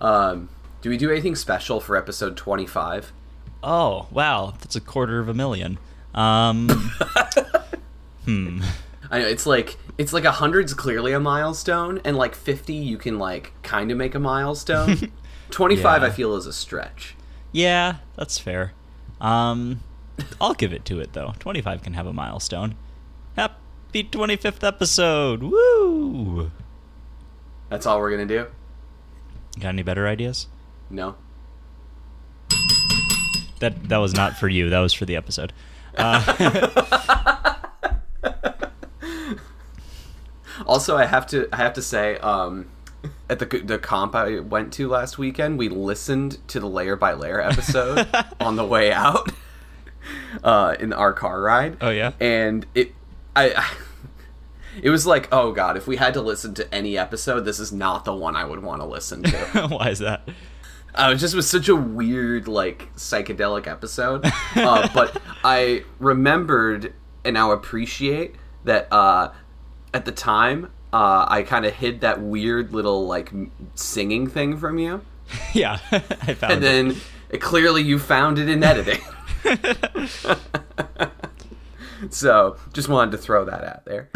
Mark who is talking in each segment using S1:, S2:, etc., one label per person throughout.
S1: Um, do we do anything special for episode 25?
S2: Oh, wow. That's a quarter of a million. Um, hmm.
S1: I know it's like it's like a hundred's clearly a milestone, and like fifty you can like kind of make a milestone. Twenty five
S2: Yeah.
S1: I feel is a stretch.
S2: Yeah, that's fair. Um, I'll give it to it though. 25 can have a milestone. Happy 25th episode! Woo!
S1: That's all we're gonna do.
S2: Got any better ideas?
S1: No.
S2: That that was not for you. That was for the episode. Uh,
S1: Also, I have to I have to say, um, at the the comp I went to last weekend, we listened to the layer by layer episode on the way out uh, in our car ride.
S2: Oh, yeah?
S1: and it I. It was like, oh god, if we had to listen to any episode, this is not the one I would want to listen to.
S2: why is that?
S1: Uh, it just was such a weird, like, psychedelic episode. Uh, but I remembered and now appreciate that uh, at the time, uh, I kind of hid that weird little, like, singing thing from you.
S2: yeah, I found
S1: And
S2: it.
S1: then uh, clearly you found it in editing. so just wanted to throw that out there.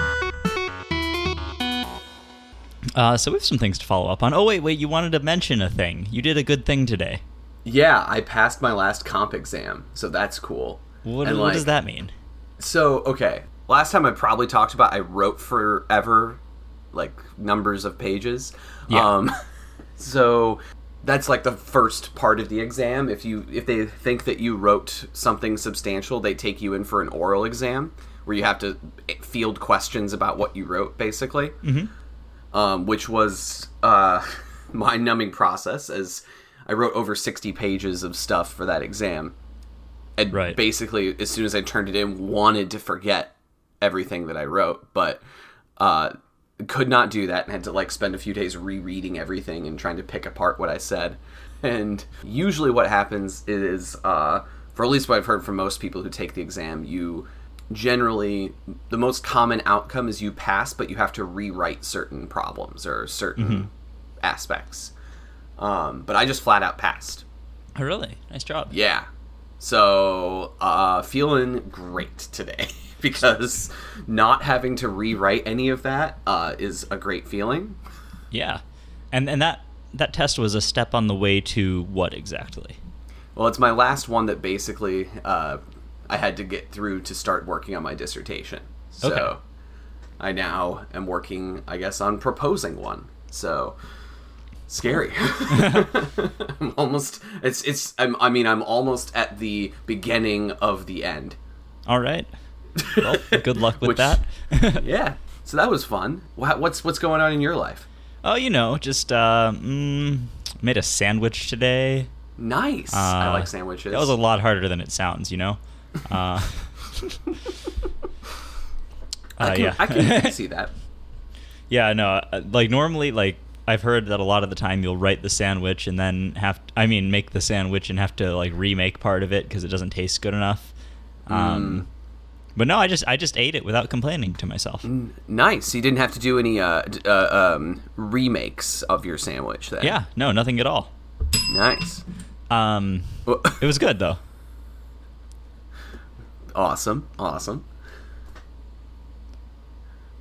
S2: Uh, so we have some things to follow up on. Oh wait, wait, you wanted to mention a thing. You did a good thing today.
S1: Yeah, I passed my last comp exam, so that's cool.
S2: What,
S1: And,
S2: what does that mean?
S1: So, okay. Last time I probably talked about I wrote forever, like numbers of pages.
S2: Yeah.
S1: Um, so that's like the first part of the exam. If you if they think that you wrote something substantial, they take you in for an oral exam where you have to field questions about what you wrote, basically. Mm-hmm. Um, which was uh, mind-numbing process as I wrote over sixty pages of stuff for that exam and
S2: Right.
S1: basically as soon as I turned it in, wanted to forget everything that I wrote, but uh, could not do that and had to like spend a few days rereading everything and trying to pick apart what I said. And usually, what happens is, uh, for at least what I've heard from most people who take the exam, you generally the most common outcome is you pass, but you have to rewrite certain problems or certain aspects. Um, but I just flat out passed.
S2: Oh, really? Nice job.
S1: Yeah. So, uh, feeling great today because not having to rewrite any of that uh, is a great feeling.
S2: Yeah, and and that that test was a step on the way to what exactly?
S1: Well, it's my last one that basically uh, I had to get through to start working on my dissertation. So,
S2: Okay.
S1: I now am working, I guess, on proposing one. So, scary. I'm almost. It's. It's. I'm, I mean, I'm almost at the beginning of the end.
S2: All right. Well, good luck with
S1: Which-
S2: that.
S1: Yeah. So that was fun. What's what's going on in your life?
S2: oh, you know, just uh, mm, made a sandwich today.
S1: Nice. I
S2: Uh,
S1: like sandwiches.
S2: That was a lot harder than it sounds, you know. Uh,
S1: I
S2: uh,
S1: can,
S2: yeah.
S1: I can, see that.
S2: Yeah, no, uh, like normally, like I've heard that a lot of the time you'll write the sandwich and then have, I mean, make the sandwich and have to like remake part of it because it doesn't taste good enough.
S1: Mm.
S2: Um, but no, I just I just ate it without complaining to myself.
S1: Nice. You didn't have to do any uh, d- uh, um, remakes of your sandwich. Then.
S2: Yeah, no, nothing at all.
S1: Nice.
S2: Um, it was good though.
S1: Awesome. Awesome.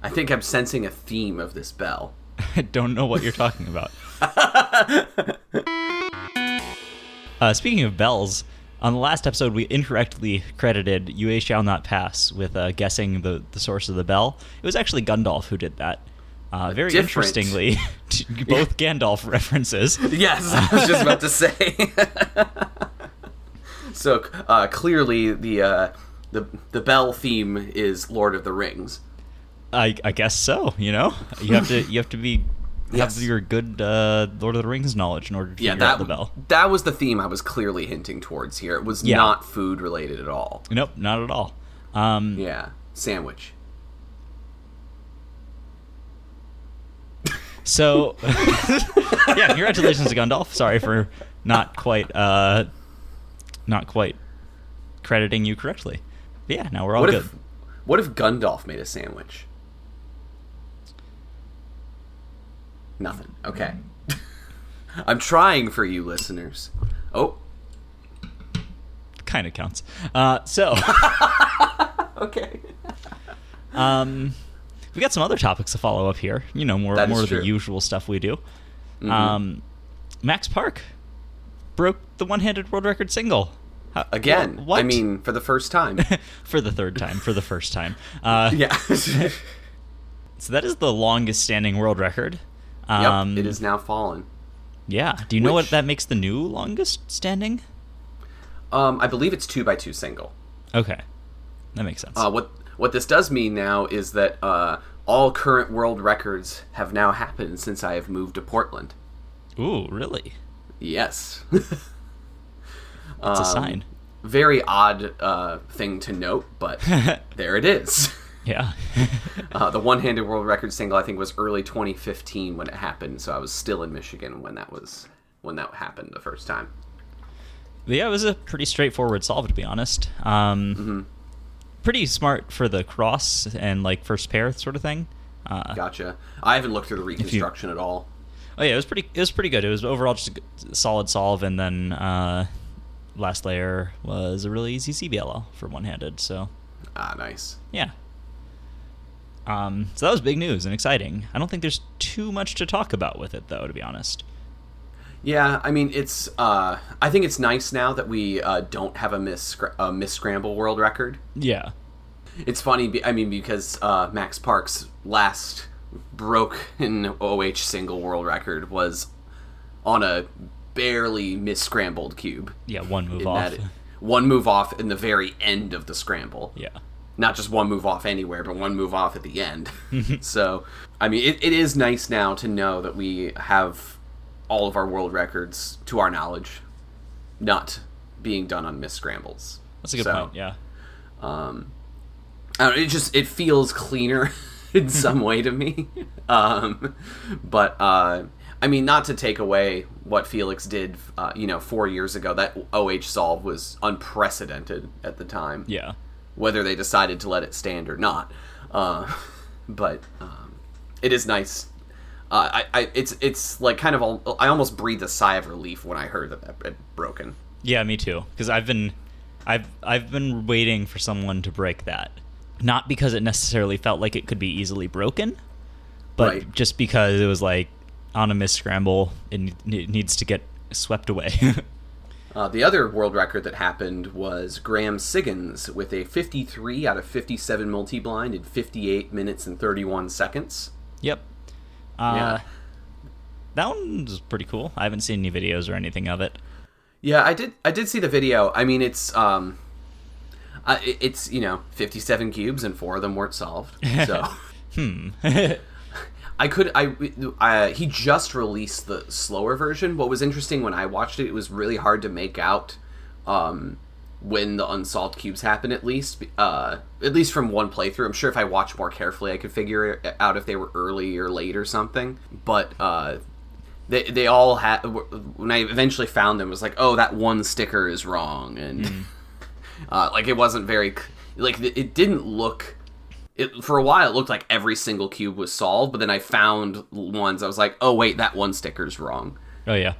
S1: I think I'm sensing a theme of this bell.
S2: I don't know what you're talking about. uh, speaking of bells, on the last episode, we incorrectly credited "UA shall not pass" with uh, guessing the, the source of the bell. It was actually Gundalf who did that. Uh, very
S1: Different.
S2: interestingly, both Gandalf references.
S1: Yes, I was just about to say. so uh, clearly, the uh, the the bell theme is Lord of the Rings.
S2: I, I guess so. You know, you have to you have to be
S1: Yes.
S2: have your good uh, Lord of the Rings knowledge in order to
S1: Yeah,
S2: figure out
S1: that
S2: the bell.
S1: that was the theme I was clearly hinting towards here. It was
S2: Yeah.
S1: not food related at all.
S2: Nope, not at all. Um,
S1: Yeah, sandwich.
S2: So, yeah, congratulations to Gundalf. Sorry for not quite, uh, not quite crediting you correctly. Yeah, now we're all
S1: What
S2: good.
S1: if what if Gundalf made a sandwich? Nothing. Okay. I'm trying for you, listeners. Oh,
S2: kind of counts. Uh, so,
S1: okay.
S2: um, we got some other topics to follow up here. You know, more more of the usual stuff we do.
S1: Mhm.
S2: Um, Max Park broke the one-handed world record single. How-
S1: Again,
S2: wh- what?
S1: I mean, for the first time.
S2: for the third time, for the first time. Uh,
S1: yeah.
S2: So that is the longest standing world record.
S1: yep,
S2: Um,
S1: it is now fallen.
S2: Yeah. Do you know what that makes the new longest standing?
S1: Um, I believe it's two by two single.
S2: Okay, that makes sense.
S1: Uh, what what this does mean now is that uh, all current world records have now happened since I have moved to Portland.
S2: Ooh, really?
S1: Yes.
S2: A
S1: Um,
S2: sign.
S1: Very odd uh, thing to note, but there it is.
S2: Yeah.
S1: Uh, the one-handed world record single I think was early 2015 when it happened, so I was still in Michigan when that was when that happened the first time.
S2: Yeah, it was a pretty straightforward solve, to be honest. Um,
S1: Mm-hmm.
S2: Pretty smart for the cross and like first pair sort of thing. Uh,
S1: Gotcha. I haven't looked through the reconstruction at all.
S2: Oh yeah, it was pretty. It was pretty good. It was overall just a solid solve, and then uh, last layer was a really easy CBLL for one-handed. So
S1: Ah, nice.
S2: yeah. Um, so that was big news and exciting. I don't think there's too much to talk about with it, though, to be honest.
S1: Yeah, I mean it's. Uh, I think it's nice now that we uh, don't have a miss a miss scramble world record.
S2: Yeah.
S1: It's funny. I mean because uh, Max Park's last broken OH single world record was on a barely miss scrambled cube.
S2: Yeah, one move off.
S1: that one move off in the very end of the scramble.
S2: Yeah.
S1: Not just one move off anywhere, but one move off at the end. so, I mean, it, it is nice now to know that we have all of our world records, to our knowledge, not being done on miss scrambles.
S2: That's a good
S1: So,
S2: point. Yeah.
S1: Um, I don't know, it just it feels cleaner in some way to me. Um, but uh, I mean, not to take away what Feliks did, uh, you know, four years ago. That OH solve was unprecedented at the time.
S2: Yeah.
S1: Whether they decided to let it stand or not, uh, but um, it is nice. Uh, I, I, it's it's like kind of I almost breathed a sigh of relief when I heard that that had broken.
S2: Yeah, me too. Because I've been, I've I've been waiting for someone to break that, not because it necessarily felt like it could be easily broken, but
S1: Right.
S2: just because it was like on a miss scramble, it, it needs to get swept away.
S1: Uh, the other world record that happened was Graham Siggins with a 53 out of 57 multi-blind in 58 minutes and 31 seconds.
S2: yep. Uh,
S1: Yeah.
S2: That one's pretty cool. I haven't seen any videos or anything of it.
S1: Yeah, I did. I did see the video. I mean, it's um, uh, it's you know 57 cubes and four of them weren't solved. So
S2: Hmm.
S1: I could I, I he just released the slower version. What was interesting when I watched it, it was really hard to make out um, when the unsolved cubes happen. At least uh, at least from one playthrough. I'm sure if I watched more carefully, I could figure it out if they were early or late or something. But uh, they they all had when I eventually found them, it was like, oh, that one sticker is wrong, and uh, like it wasn't very like it didn't look. It, for a while, it looked like every single cube was solved, but then I found ones. I was like, "Oh wait, that one sticker's wrong."
S2: oh yeah.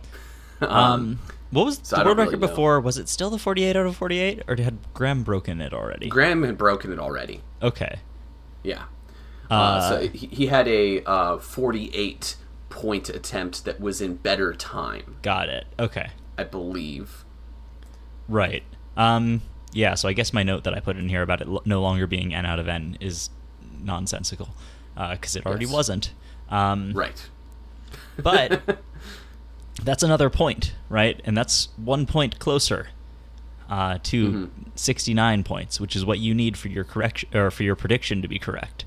S2: Um, what was
S1: so
S2: the world
S1: don't
S2: record
S1: really know.
S2: before? Was it still the 48 out of 48, or had Graham broken it already?
S1: Graham had broken it already.
S2: okay.
S1: Yeah. Uh,
S2: Uh,
S1: so he, he had a uh, 48 point attempt that was in better time,
S2: Got it. Okay.
S1: I believe.
S2: Right. Um. Yeah. So I guess my note that I put in here about it no longer being n out of n is nonsensical, because it already
S1: Yes.
S2: wasn't. Um,
S1: Right.
S2: But that's another point, right? And that's one point closer uh, to
S1: Mhm.
S2: 69 points, which is what you need for your correction or for your prediction to be correct.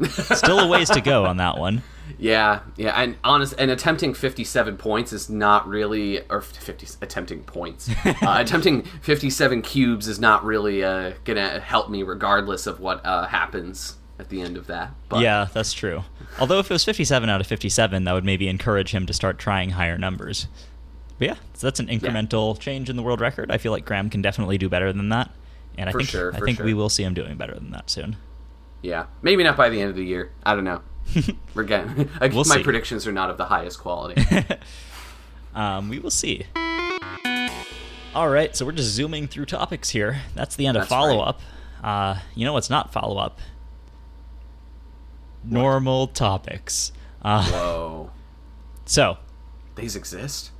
S2: Still a ways to go on that one.
S1: Yeah, yeah, and honest, and attempting fifty-seven points is not really, or fifty attempting points, uh, attempting fifty-seven cubes is not really uh, gonna help me, regardless of what uh, happens at the end of that. But,
S2: yeah, that's true. Although if it was 57 out of 57, that would maybe encourage him to start trying higher numbers. But yeah, so that's an incremental change in the world record. I feel like Graham can definitely do better than that, and I
S1: For
S2: think
S1: sure,
S2: I think we will see him doing better than that soon.
S1: yeah, maybe not by the end of the year. I don't know. Again,
S2: We'll
S1: my
S2: see.
S1: predictions are not of the highest quality.
S2: Um, we will see. All right, so we're just zooming through topics here. That's the end of
S1: That's right.
S2: follow up. Uh, you know what's not follow up? Normal topics. Uh,
S1: Whoa.
S2: so,
S1: These exist?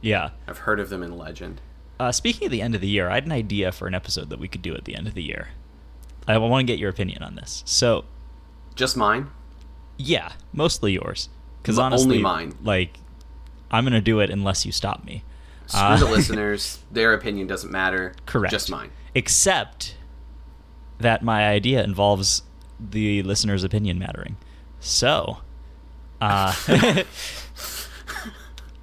S2: yeah.
S1: I've heard of them in legend.
S2: Uh, speaking of the end of the year, I had an idea for an episode that we could do at the end of the year. I want to get your opinion on this. So,
S1: Just mine?
S2: Yeah, mostly yours. Because
S1: M- only
S2: honestly,
S1: mine.
S2: like, I'm gonna do it unless you stop me.
S1: Screw
S2: Uh,
S1: the listeners. Their opinion doesn't matter.
S2: Correct.
S1: Just mine.
S2: Except that my idea involves the listener's opinion mattering. So, uh,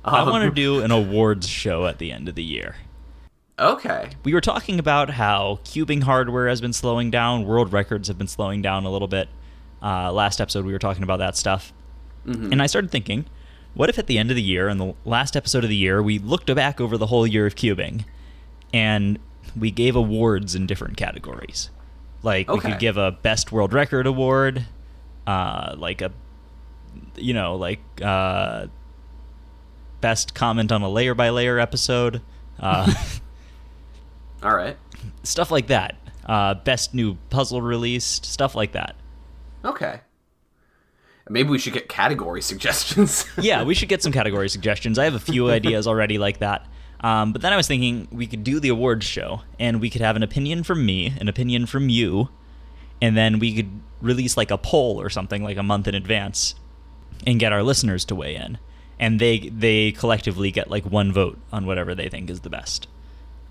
S2: I want to
S1: Um,
S2: do an awards show at the end of the year.
S1: Okay.
S2: We were talking about how cubing hardware has been slowing down, world records have been slowing down a little bit. Uh, last episode, we were talking about that stuff.
S1: Mhm.
S2: And I started thinking, what if at the end of the year, in the last episode of the year, we looked back over the whole year of cubing and we gave awards in different categories? Like, we could give a Best World Record Award, uh, like a, you know, like, uh, Best Comment on a Layer by Layer episode, uh,
S1: All right.
S2: stuff like that. Uh, best New Puzzle Released, stuff like that.
S1: Okay. Maybe we should get category suggestions.
S2: yeah, we should get some category suggestions. I have a few ideas already like that. Um, but then I was thinking we could do the awards show, and we could have an opinion from me, an opinion from you, and then we could release like a poll or something like a month in advance, and get our listeners to weigh in, and they they collectively get like one vote on whatever they think is the best.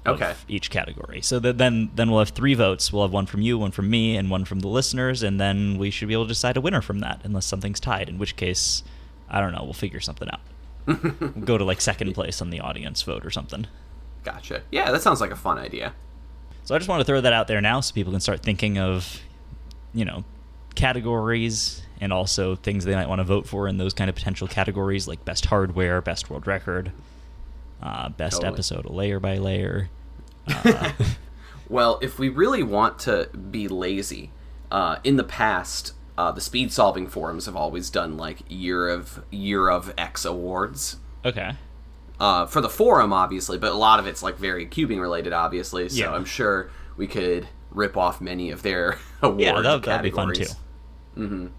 S1: Okay.
S2: Each category. So that then then we'll have three votes. We'll have one from you, one from me, and one from the listeners, and then we should be able to decide a winner from that, unless something's tied. In which case, I don't know. We'll figure something out. We'll go to like second place on the audience vote or something.
S1: gotcha. Yeah, that sounds like a fun idea.
S2: So I just want to throw that out there now, so people can start thinking of, you know, categories and also things they might want to vote for in those kind of potential categories, like best hardware, best world record, uh, best
S1: Totally.
S2: episode, layer by layer. Uh,
S1: Well, if we really want to be lazy, uh, in the past, uh, the speed solving forums have always done like year of year of X awards.
S2: okay.
S1: Uh, for the forum, obviously, but a lot of it's like very cubing related, obviously. So
S2: Yeah.
S1: I'm sure we could rip off many of their award
S2: Yeah, that, that'd be fun too.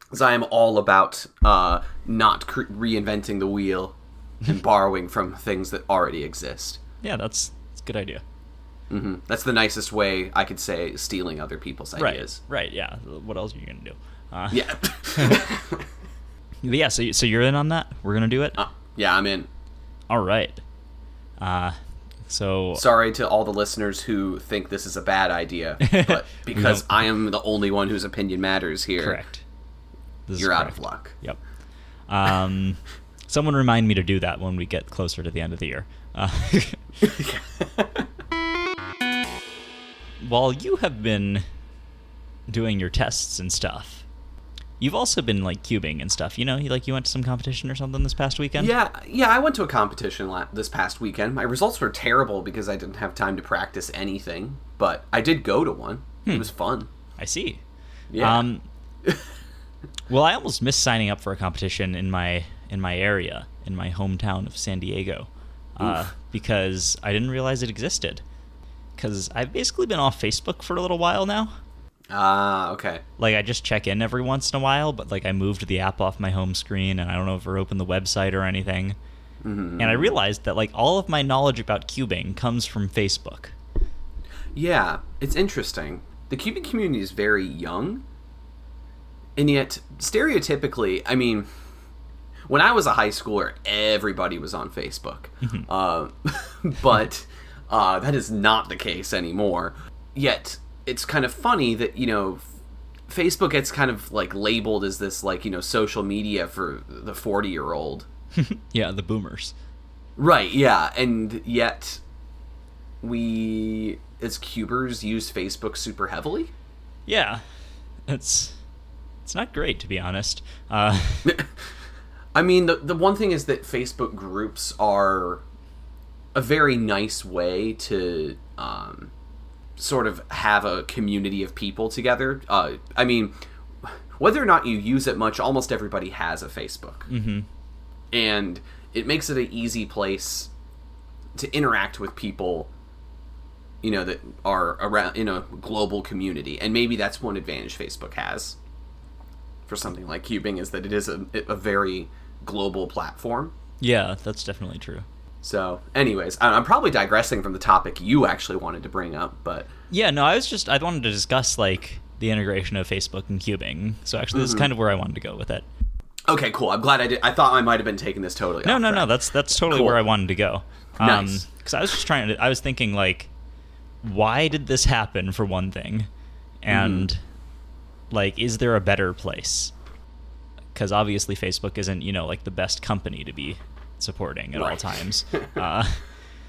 S1: Because I am all about uh, not cre- reinventing the wheel and borrowing from things that already exist.
S2: Yeah, that's, that's a good idea.
S1: hmm That's the nicest way I could say stealing other people's ideas.
S2: Right, right, yeah. What else are you going to do? Uh,
S1: Yeah.
S2: yeah, so, so you're in on that? We're going to do it?
S1: Uh, yeah, I'm in.
S2: All right. Uh, so
S1: Sorry to all the listeners who think this is a bad idea, but because I am the only one whose opinion matters here,
S2: correct. This
S1: you're out of luck.
S2: Yep. Um, someone remind me to do that when we get closer to the end of the year. Uh, while you have been doing your tests and stuff, you've also been like cubing and stuff. You know, you like you went to some competition or something this past weekend.
S1: Yeah, yeah. I went to a competition la- this past weekend. My results were terrible because I didn't have time to practice anything, but I did go to one. It was fun.
S2: I see.
S1: Yeah.
S2: Um, well, I almost missed signing up for a competition in my in my area, in my hometown of San Diego, uh, because I didn't realize it existed. Because I've basically been off Facebook for a little while now.
S1: Ah, okay.
S2: Like I just check in every once in a while, but like I moved the app off my home screen, and I don't know if ever open the website or anything.
S1: Mhm.
S2: And I realized that like all of my knowledge about cubing comes from Facebook.
S1: Yeah, it's interesting. The cubing community is very young, and yet stereotypically, I mean, when I was a high schooler, everybody was on Facebook, uh, but uh, that is not the case anymore. Yet it's kind of funny that you know. Facebook gets kind of like labeled as this like you know social media for the 40 year old
S2: yeah, the boomers.
S1: Right, yeah, and yet we as cubers use Facebook super heavily.
S2: Yeah, it's it's not great to be honest. Uh,
S1: I mean, the the one thing is that Facebook groups are a very nice way to um, sort of have a community of people together. Uh, I mean, whether or not you use it much, almost everybody has a Facebook.
S2: mhm.
S1: and it makes it an easy place to interact with people you know that are around in a global community and maybe that's one advantage facebook has for something like cubing is that it is a, a very global platform
S2: Yeah, that's definitely true.
S1: so anyways i'm probably digressing from the topic you actually wanted to bring up but
S2: Yeah, no, I was just I wanted to discuss like the integration of Facebook and cubing. So actually, this is
S1: Mm-hmm.
S2: kind of where I wanted to go with it.
S1: okay cool i'm glad i did i thought i might have been taking this totally
S2: No,
S1: off
S2: no, no. That's that's totally
S1: Cool.
S2: where I wanted to go.
S1: Nice.
S2: Because I was just trying to. I was thinking like, why did this happen for one thing, and
S1: Mm-hmm.
S2: like, is there a better place? Because obviously, Facebook isn't you know like the best company to be supporting at all times. Uh,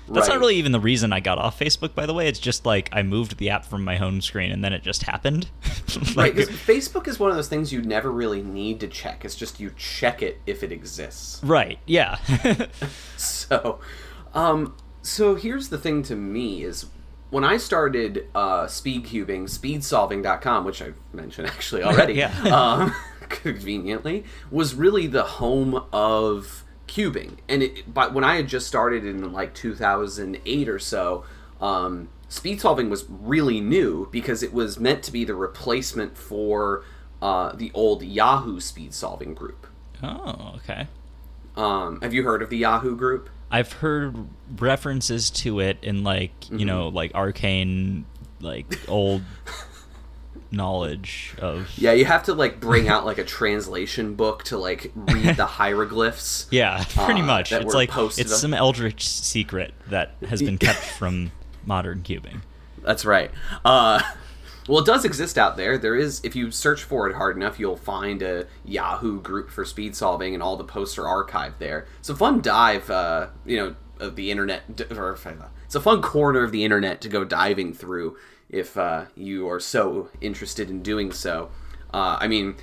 S2: that's
S1: Right.
S2: not really even the reason I got off Facebook, by the way. It's just like I moved the app from my home screen and then it just happened.
S1: right because facebook is one of those things you never really need to check it's just you check it if it exists
S2: right, yeah.
S1: so um so here's the thing to me is when i started uh speed cubing speedsolving.com which i've mentioned actually already
S2: Yeah.
S1: um conveniently was really the home of cubing and it but when i had just started in like 2008 or so um speed solving was really new because it was meant to be the replacement for uh, the old yahoo speed solving group
S2: oh, okay.
S1: um, have you heard of the yahoo group
S2: I've heard references to it in like
S1: Mm-hmm.
S2: you know like arcane like old knowledge of
S1: Yeah, you have to like bring out like a translation book to like read the hieroglyphs.
S2: yeah pretty
S1: uh,
S2: much it's like it's some eldritch secret that has been kept from modern cubing
S1: That's right. Uh, well, it does exist out there. There is, if you search for it hard enough, you'll find a Yahoo group for speed solving, and all the posts are archived there. It's a fun dive, uh, you know, of the internet. Or, it's a fun corner of the internet to go diving through if uh, you are so interested in doing so. Uh, I mean,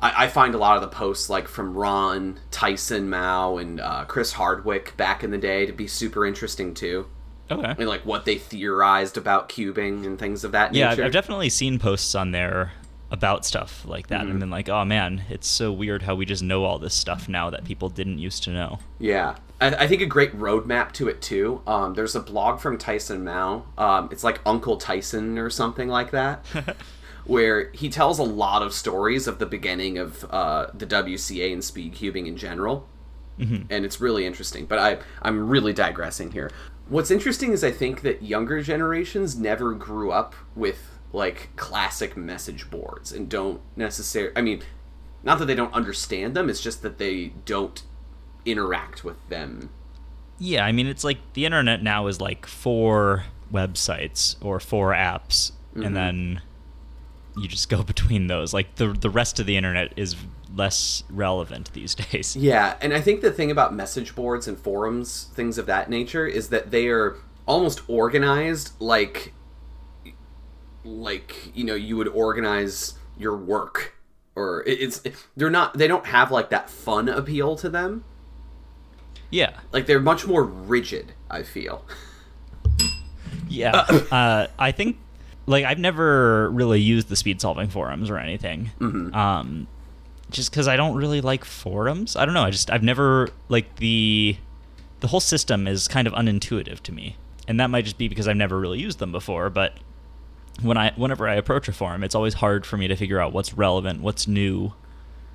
S1: I, I find a lot of the posts like from Ron, Tyson, Mao, and uh, Chris Hardwick back in the day to be super interesting too.
S2: okay
S1: and like what they theorized about cubing and things of that nature.
S2: yeah I've definitely seen posts on there about stuff like that
S1: Mm-hmm.
S2: and then like oh man it's so weird how we just know all this stuff now that people didn't used to know
S1: yeah, I, I think a great roadmap to it too. Um, there's a blog from Tyson Mao. Um, it's like Uncle Tyson or something like that, where he tells a lot of stories of the beginning of uh, the WCA and speed cubing in general. and it's really interesting. But I I'm really digressing here. What's interesting is I think that younger generations never grew up with like classic message boards and don't necessarily. I mean, not that they don't understand them. It's just that they don't interact with them.
S2: Yeah, I mean, it's like the internet now is like four websites or four apps,
S1: Mm-hmm.
S2: and then you just go between those. Like the the rest of the internet is less relevant these days.
S1: Yeah, and I think the thing about message boards and forums, things of that nature, is that they are almost organized like like you know you would organize your work or it's they're not they don't have like that fun appeal to them
S2: Yeah,
S1: like they're much more rigid i feel
S2: yeah. uh, I think like I've never really used the speed solving forums or anything.
S1: Mm-hmm.
S2: Um, just because I don't really like forums. I don't know. I just I've never like the the whole system is kind of unintuitive to me, and that might just be because I've never really used them before. But when I whenever I approach a forum, it's always hard for me to figure out what's relevant, what's new,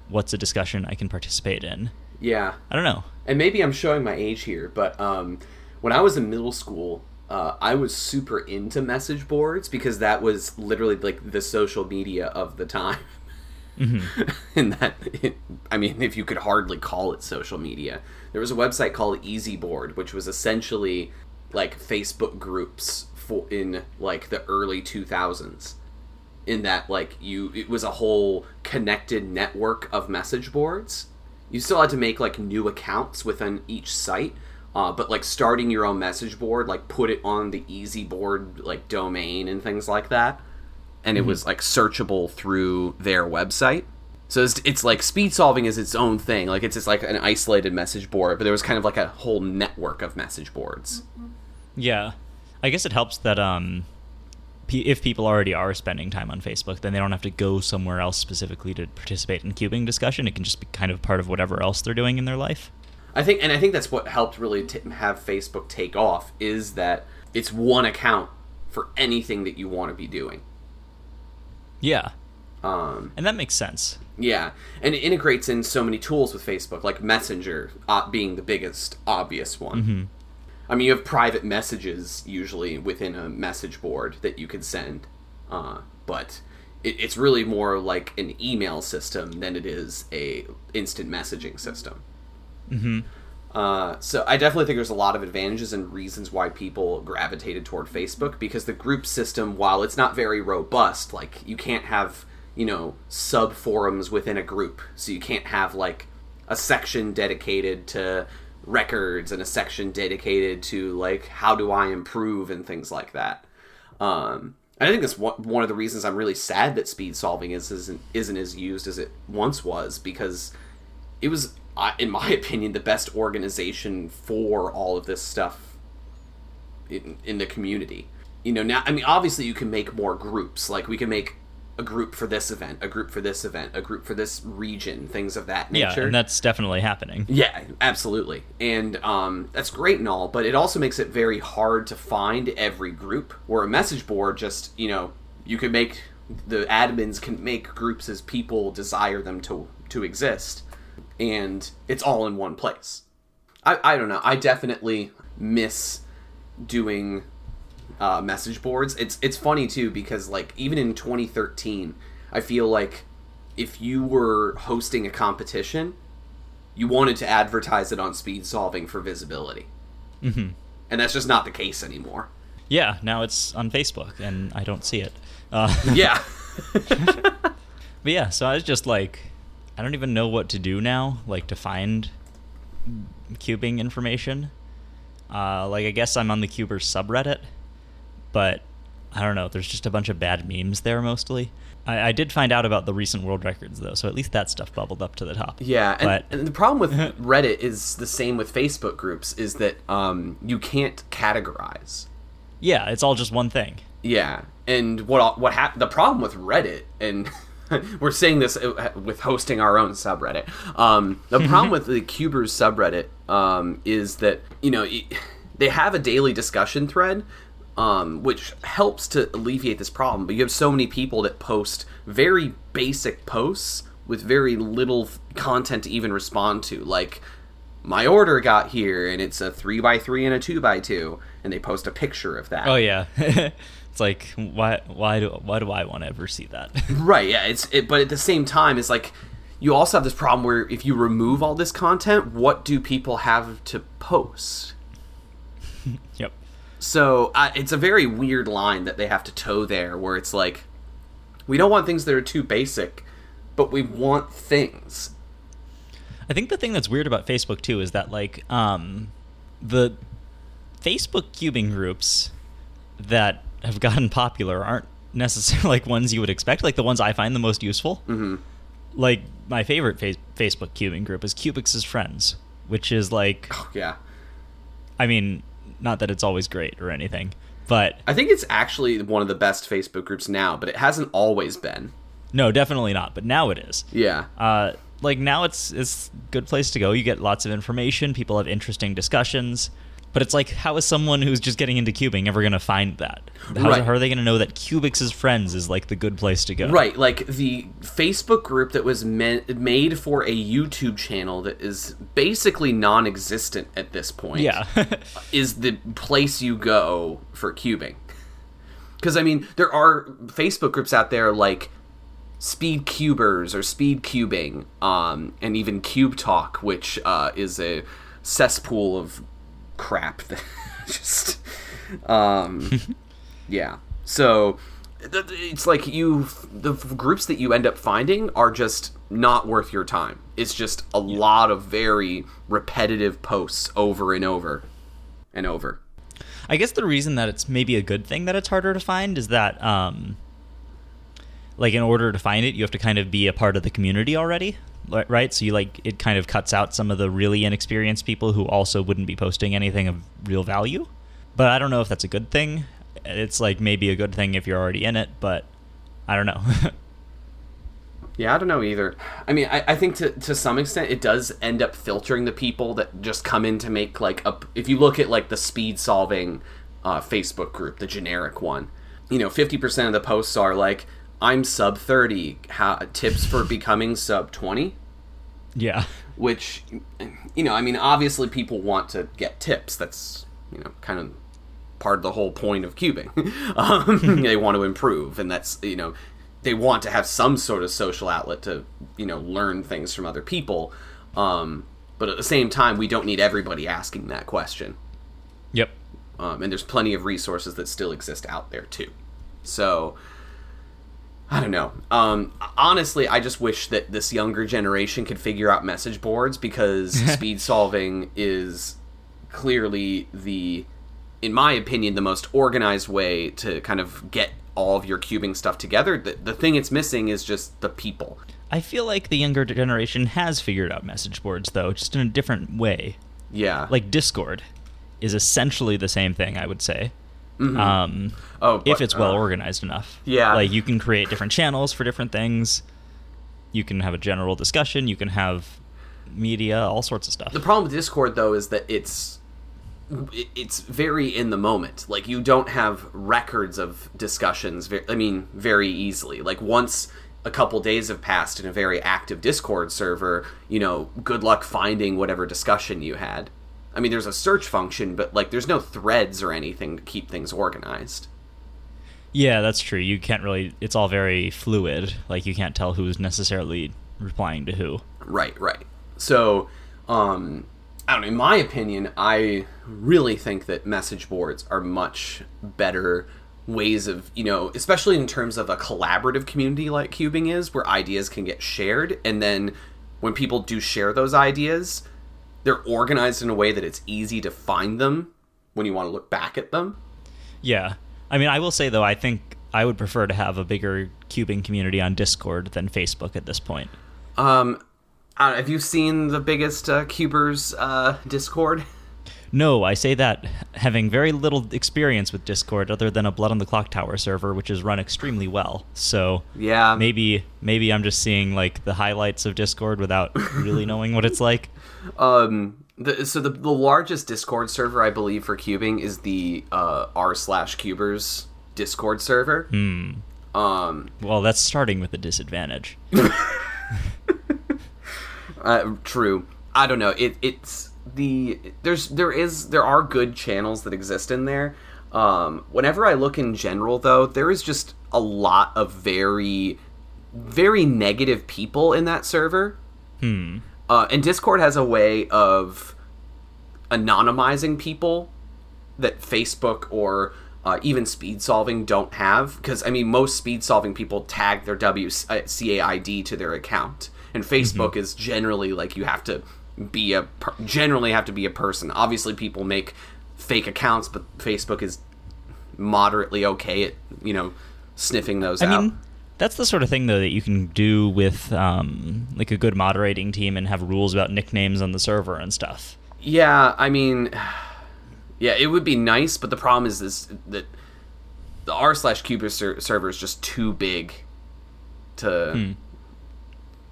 S2: what's a discussion I can participate in.
S1: yeah
S2: I don't know.
S1: and maybe i'm showing my age here but um when i was in middle school uh, I was super into message boards because that was literally like the social media of the time. and that, it, I mean, if you could hardly call it social media, there was a website called ezboard, which was essentially like Facebook groups for in like the early 2000s. In that, like you, it was a whole connected network of message boards. You still had to make like new accounts within each site, uh, but like starting your own message board, like put it on the ezboard like domain and things like that, and it was like searchable through their website. So it's, it's like speed solving is its own thing. Like it's just like an isolated message board, but there was kind of like a whole network of message boards.
S2: Yeah, I guess it helps that um, pe- if people already are spending time on Facebook, then they don't have to go somewhere else specifically to participate in cubing discussion. It can just be kind of part of whatever else they're doing in their life.
S1: I think, and I think that's what helped really t- have Facebook take off is that it's one account for anything that you want to be doing.
S2: Yeah,
S1: Um,
S2: and that makes sense.
S1: yeah, and it integrates in so many tools with Facebook, like Messenger uh, being the biggest obvious one. I mean, you have private messages usually within a message board that you can send, uh, but it, it's really more like an email system than it is a instant messaging system.
S2: hmm
S1: Uh, so I definitely think there's a lot of advantages and reasons why people gravitated toward Facebook because the group system, while it's not very robust, like you can't have you know sub forums within a group, so you can't have like a section dedicated to records and a section dedicated to like how do I improve and things like that. Um, and I think that's one of the reasons I'm really sad that speed solving is isn't isn't as used as it once was because it was, in my opinion, the best organization for all of this stuff in, in the community. You know, now I mean, obviously you can make more groups. Like we can make a group for this event, a group for this event, a group for this region, things of that nature.
S2: Yeah, and that's definitely happening.
S1: Yeah, absolutely. And um, that's great and all, but it also makes it very hard to find every group. Where a message board just, you know, you can make the admins can make groups as people desire them to to exist, and it's all in one place. I, I don't know. I definitely miss doing uh, message boards. It's it's funny too because like even in 2013, I feel like if you were hosting a competition, you wanted to advertise it on speed solving for visibility.
S2: hmm
S1: And that's just not the case anymore.
S2: Yeah, now it's on Facebook, and I don't see it. Uh,
S1: Yeah.
S2: But yeah, so I was just like, I don't even know what to do now, like to find cubing information. Uh, like I guess I'm on the Cubers subreddit, but I don't know. There's just a bunch of bad memes there mostly. I, I did find out about the recent world records though, so at least that stuff bubbled up to the top.
S1: Yeah, and,
S2: but
S1: and the problem with Reddit is the same with Facebook groups is that um, you can't categorize.
S2: yeah, it's all just one thing.
S1: Yeah, and what what hap- the problem with Reddit, and we're saying this uh, with hosting our own subreddit. Um, the problem with the Cubers subreddit um, is that you know y- they have a daily discussion thread, um, which helps to alleviate this problem. But you have so many people that post very basic posts with very little content to even respond to, like my order got here and it's a three by three and a two by two, and they post a picture of that.
S2: Oh yeah, it's like why why do why do I want to ever see that?
S1: Right, yeah, it's it, but at the same time, it's like you also have this problem where if you remove all this content, what do people have to post? So uh, it's a very weird line that they have to toe there, where it's like we don't want things that are too basic, but we want things.
S2: I think the thing that's weird about Facebook too is that like um, the Facebook cubing groups that have gotten popular aren't necessarily like ones you would expect. Like the ones I find the most useful.
S1: hmm
S2: Like my favorite fa- Facebook cubing group is Cubix's Friends, which is like
S1: Oh, yeah,
S2: I mean, not that it's always great or anything, but
S1: I think it's actually one of the best Facebook groups now, but it hasn't always been.
S2: no, definitely not. But now it is.
S1: Yeah,
S2: uh, like now it's it's a good place to go. You get lots of information. People have interesting discussions. But it's like, how is someone who's just getting into cubing ever going to find that? How,
S1: Right.
S2: how are they going to know that Cubix's friends is like the good place to go?
S1: Right, like the Facebook group that was meant, made for a YouTube channel that is basically non-existent at this point.
S2: Yeah.
S1: is the place you go for cubing. Because I mean, there are Facebook groups out there like Speed Cubers or Speed Cubing, um, and even Cube Talk, which uh, is a cesspool of crap. That just, um, yeah. So it's like you, the groups that you end up finding are just not worth your time. It's just a lot of very repetitive posts over and over and over.
S2: I guess the reason that it's maybe a good thing that it's harder to find is that, um, like, in order to find it, you have to kind of be a part of the community already, right? So you like it kind of cuts out some of the really inexperienced people who also wouldn't be posting anything of real value. But I don't know if that's a good thing. It's like maybe a good thing if you're already in it, but I don't know.
S1: Yeah, I don't know either. I mean, I, I think to, to some extent it does end up filtering the people that just come in to make like a. If you look at like the speed solving uh, Facebook group, the generic one, you know, fifty percent of the posts are like, "I'm sub thirty, how, tips for becoming sub 20?
S2: Yeah.
S1: Which, you know, I mean, obviously people want to get tips. That's you know kind of part of the whole point of cubing. um, they want to improve, and that's you know they want to have some sort of social outlet to you know learn things from other people um, but at the same time we don't need everybody asking that question
S2: Yep.
S1: um, and there's plenty of resources that still exist out there too so i don't know um, honestly i just wish that this younger generation could figure out message boards because speed solving is clearly the in my opinion the most organized way to kind of get all of your cubing stuff together the, the thing it's missing is just the people
S2: I feel like the younger generation has figured out message boards though, just in a different way.
S1: yeah
S2: Like Discord is essentially the same thing, I would say. Um,
S1: oh
S2: if it's well
S1: uh,
S2: organized enough.
S1: yeah.
S2: Like you can create different channels for different things. You can have a general discussion. You can have media, all sorts of stuff.
S1: The problem with Discord though is that it's it's very in the moment. Like you don't have records of discussions. ve- I mean, very easily. Like once a couple days have passed in a very active Discord server, you know, good luck finding whatever discussion you had. I mean, there's a search function, but like there's no threads or anything to keep things organized.
S2: Yeah, that's true. You can't really. It's all very fluid. Like you can't tell who's necessarily replying to who.
S1: Right, right. So, um, I don't know. In my opinion, I really think that message boards are much better ways of, you know, especially in terms of a collaborative community like Cubing is, where ideas can get shared, and then when people do share those ideas, they're organized in a way that it's easy to find them when you want to look back at them.
S2: Yeah. I mean, I will say though, I think I would prefer to have a bigger cubing community on Discord than Facebook at this point.
S1: Um, I don't know, have you seen the biggest uh, Cubers uh, Discord?
S2: No, I say that having very little experience with Discord other than a Blood on the Clock Tower server, which is run extremely well. So
S1: Yeah,
S2: maybe maybe I'm just seeing like the highlights of Discord without really knowing what it's like.
S1: Um, the, so the, the largest Discord server I believe for cubing is the uh, r slash cubers Discord server.
S2: Hmm.
S1: Um,
S2: Well, that's starting with a disadvantage.
S1: uh, true. I don't know. It it's the there's there is there are good channels that exist in there. Um, whenever I look in general, though, there is just a lot of very very negative people in that server.
S2: Hmm.
S1: Uh, and Discord has a way of anonymizing people that Facebook or uh, even speed solving don't have. Because I mean, most speed solving people tag their WCAID to their account, and Facebook is generally like you have to be a per- generally have to be a person. Obviously, people make fake accounts, but Facebook is moderately okay at you know sniffing those out.
S2: I
S1: out.
S2: mean, that's the sort of thing though that you can do with um, like a good moderating team and have rules about nicknames on the server and stuff.
S1: Yeah, I mean, yeah, it would be nice, but the problem is this that the r slash Cubers ser- server is just too big to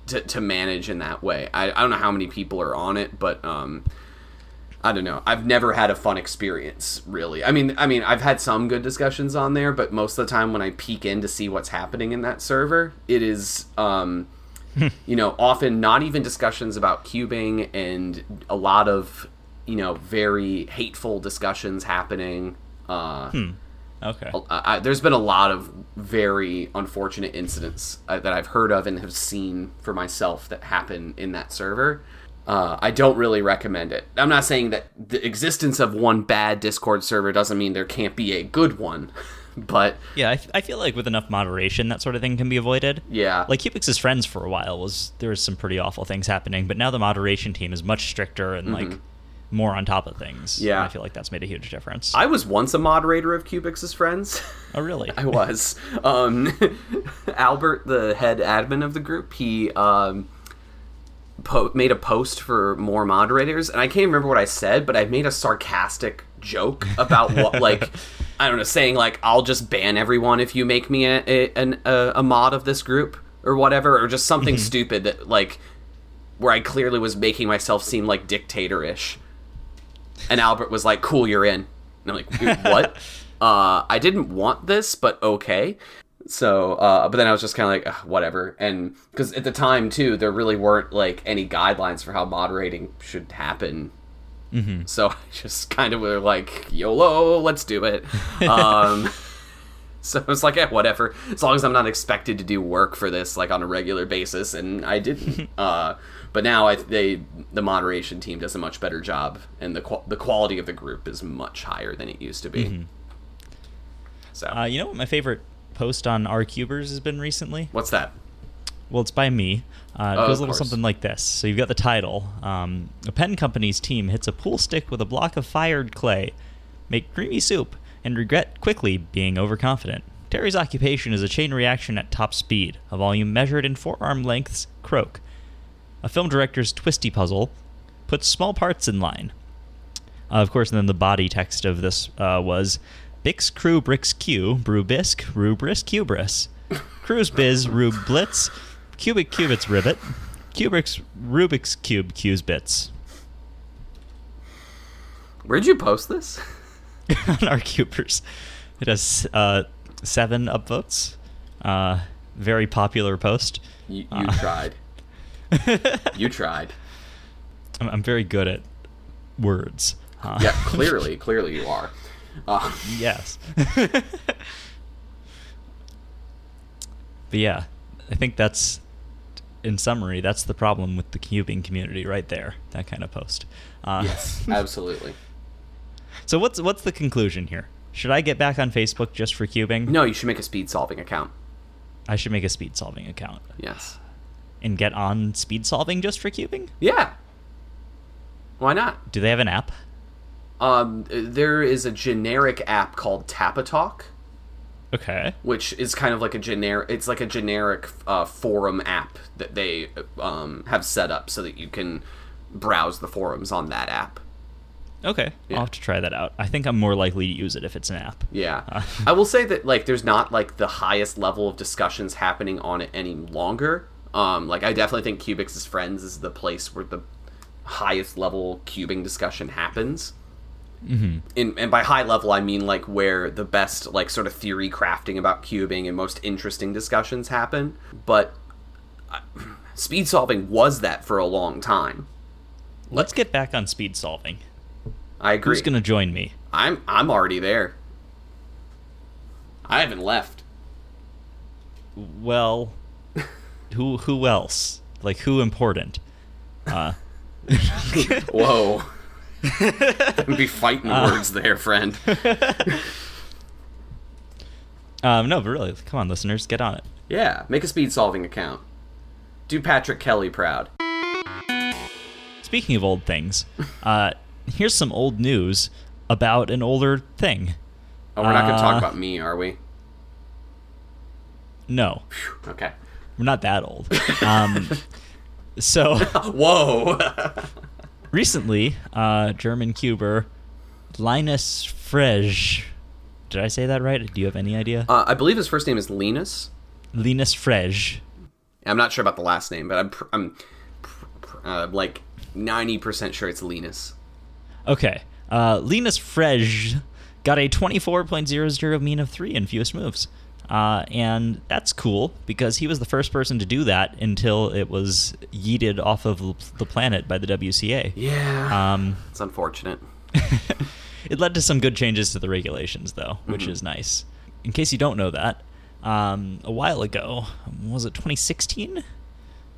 S1: to to manage in that way. I, I don't know how many people are on it, but um, I don't know. I've never had a fun experience really. I mean, I mean, I've had some good discussions on there, but most of the time when I peek in to see what's happening in that server, it is um, you know, often not even discussions about cubing and a lot of, you know, very hateful discussions happening. Uh,
S2: Okay.
S1: I, I, there's been a lot of very unfortunate incidents uh, that I've heard of and have seen for myself that happen in that server. Uh, I don't really recommend it. I'm not saying that the existence of one bad Discord server doesn't mean there can't be a good one, but
S2: Yeah, I, feel like with enough moderation, that sort of thing can be avoided.
S1: yeah,
S2: Like Cubix's friends for a while was there was some pretty awful things happening, but now the moderation team is much stricter and like more on top of things.
S1: Yeah.
S2: And I feel like that's made a huge difference.
S1: I was once a moderator of Cubix's friends.
S2: oh, really?
S1: I was. Um, Albert, the head admin of the group, he um, po- made a post for more moderators, and I can't remember what I said, but I made a sarcastic joke about what, like, I don't know, saying like, "I'll just ban everyone if you make me a a, a, a mod of this group." or whatever, or just something stupid that like where I clearly was making myself seem like dictator-ish. And Albert was like, "Cool, you're in." And I'm like, "What?" uh, I didn't want this, but okay. So, uh, but then I was just kind of like, whatever. And because at the time too, there really weren't like any guidelines for how moderating should happen. So I just kind of were like, YOLO, let's do it. Um, so it was like, yeah, whatever. As long as I'm not expected to do work for this like on a regular basis, and I didn't. uh, but now I they the moderation team does a much better job, and the qual- the quality of the group is much higher than it used to be. So
S2: Uh, you know what my favorite post on R Cubers has been recently?
S1: what's that?
S2: Well, it's by me. Uh, it
S1: Oh,
S2: goes a little
S1: course.
S2: something like this. So you've got the title. Um, a pen company's team hits a pool stick with a block of fired clay, make creamy soup, and regret quickly being overconfident. Terry's occupation is a chain reaction at top speed, a volume measured in forearm lengths, croak. A film director's twisty puzzle puts small parts in line. Uh, of course, and then the body text of this uh, was Bix Crew Brix Q, Brew Bisque, Rubris Cubris. Cruise Biz, Rube Blitz, Cubic Cubits Ribbit, Cubics Rubik's Cube Q's Bits.
S1: Where'd you post this?
S2: on our cubers. It has uh, seven upvotes. Uh, very popular post.
S1: You, you
S2: Uh.
S1: tried. You tried.
S2: I'm, I'm very good at words. Uh,
S1: Yeah, clearly, clearly you are. Uh,
S2: yes. but yeah, I think that's, in summary, that's the problem with the cubing community right there. That kind of post. Uh,
S1: yes, absolutely.
S2: So what's what's the conclusion here? Should I get back on Facebook just for cubing?
S1: No, you should make a speed solving account.
S2: I should make a speed solving account
S1: Yes.
S2: And get on speed solving just for cubing.
S1: Yeah. Why not?
S2: Do they have an app?
S1: Um, there is a generic app called Tapatalk,
S2: Okay.
S1: which is kind of like a generic. It's like a generic uh, forum app that they um, have set up so that you can browse the forums on that app.
S2: Okay.
S1: Yeah.
S2: I'll have to try that out. I think I'm more likely to use it if it's an app.
S1: Yeah.
S2: Uh.
S1: I will say that like there's not like the highest level of discussions happening on it any longer. Um like I definitely think Cubix' Friends is the place where the highest level cubing discussion happens.
S2: Mm-hmm.
S1: In, and by high level I mean like where the best like sort of theory crafting about cubing and most interesting discussions happen. But uh, speed solving was that for a long time.
S2: Let's get back on speed solving.
S1: I agree.
S2: Who's going to join me?
S1: I'm I'm already there. I haven't left.
S2: Well, who who else? Like who important? Uh,
S1: Whoa. Don't be fighting
S2: Uh.
S1: words there, friend.
S2: um, no, but really, come on, listeners, get on it.
S1: Yeah, make a speed solving account. Do Patrick Kelly proud.
S2: Speaking of old things, uh, here's some old news about an older thing.
S1: Oh, we're not going to talk
S2: Uh.
S1: about me, are we?
S2: No,
S1: Phew, Okay.
S2: We're not that old. Um, so
S1: Whoa.
S2: recently, uh, German cuber Linus Frege. Did I say that right? Do you have any idea?
S1: uh, I believe his first name is Linus.
S2: Linus Frege.
S1: I'm not sure about the last name, but I'm pr- I'm pr- pr- uh, like 90% sure it's Linus.
S2: Okay. Uh, Linus Frege got a 24.00 mean of 3 in fewest moves. Uh, and that's cool because he was the first person to do that until it was yeeted off of the planet by the WCA.
S1: Yeah.
S2: Um,
S1: it's unfortunate.
S2: it led to some good changes to the regulations, though, which is nice. In case you don't know that, um, a while ago, was it 2016?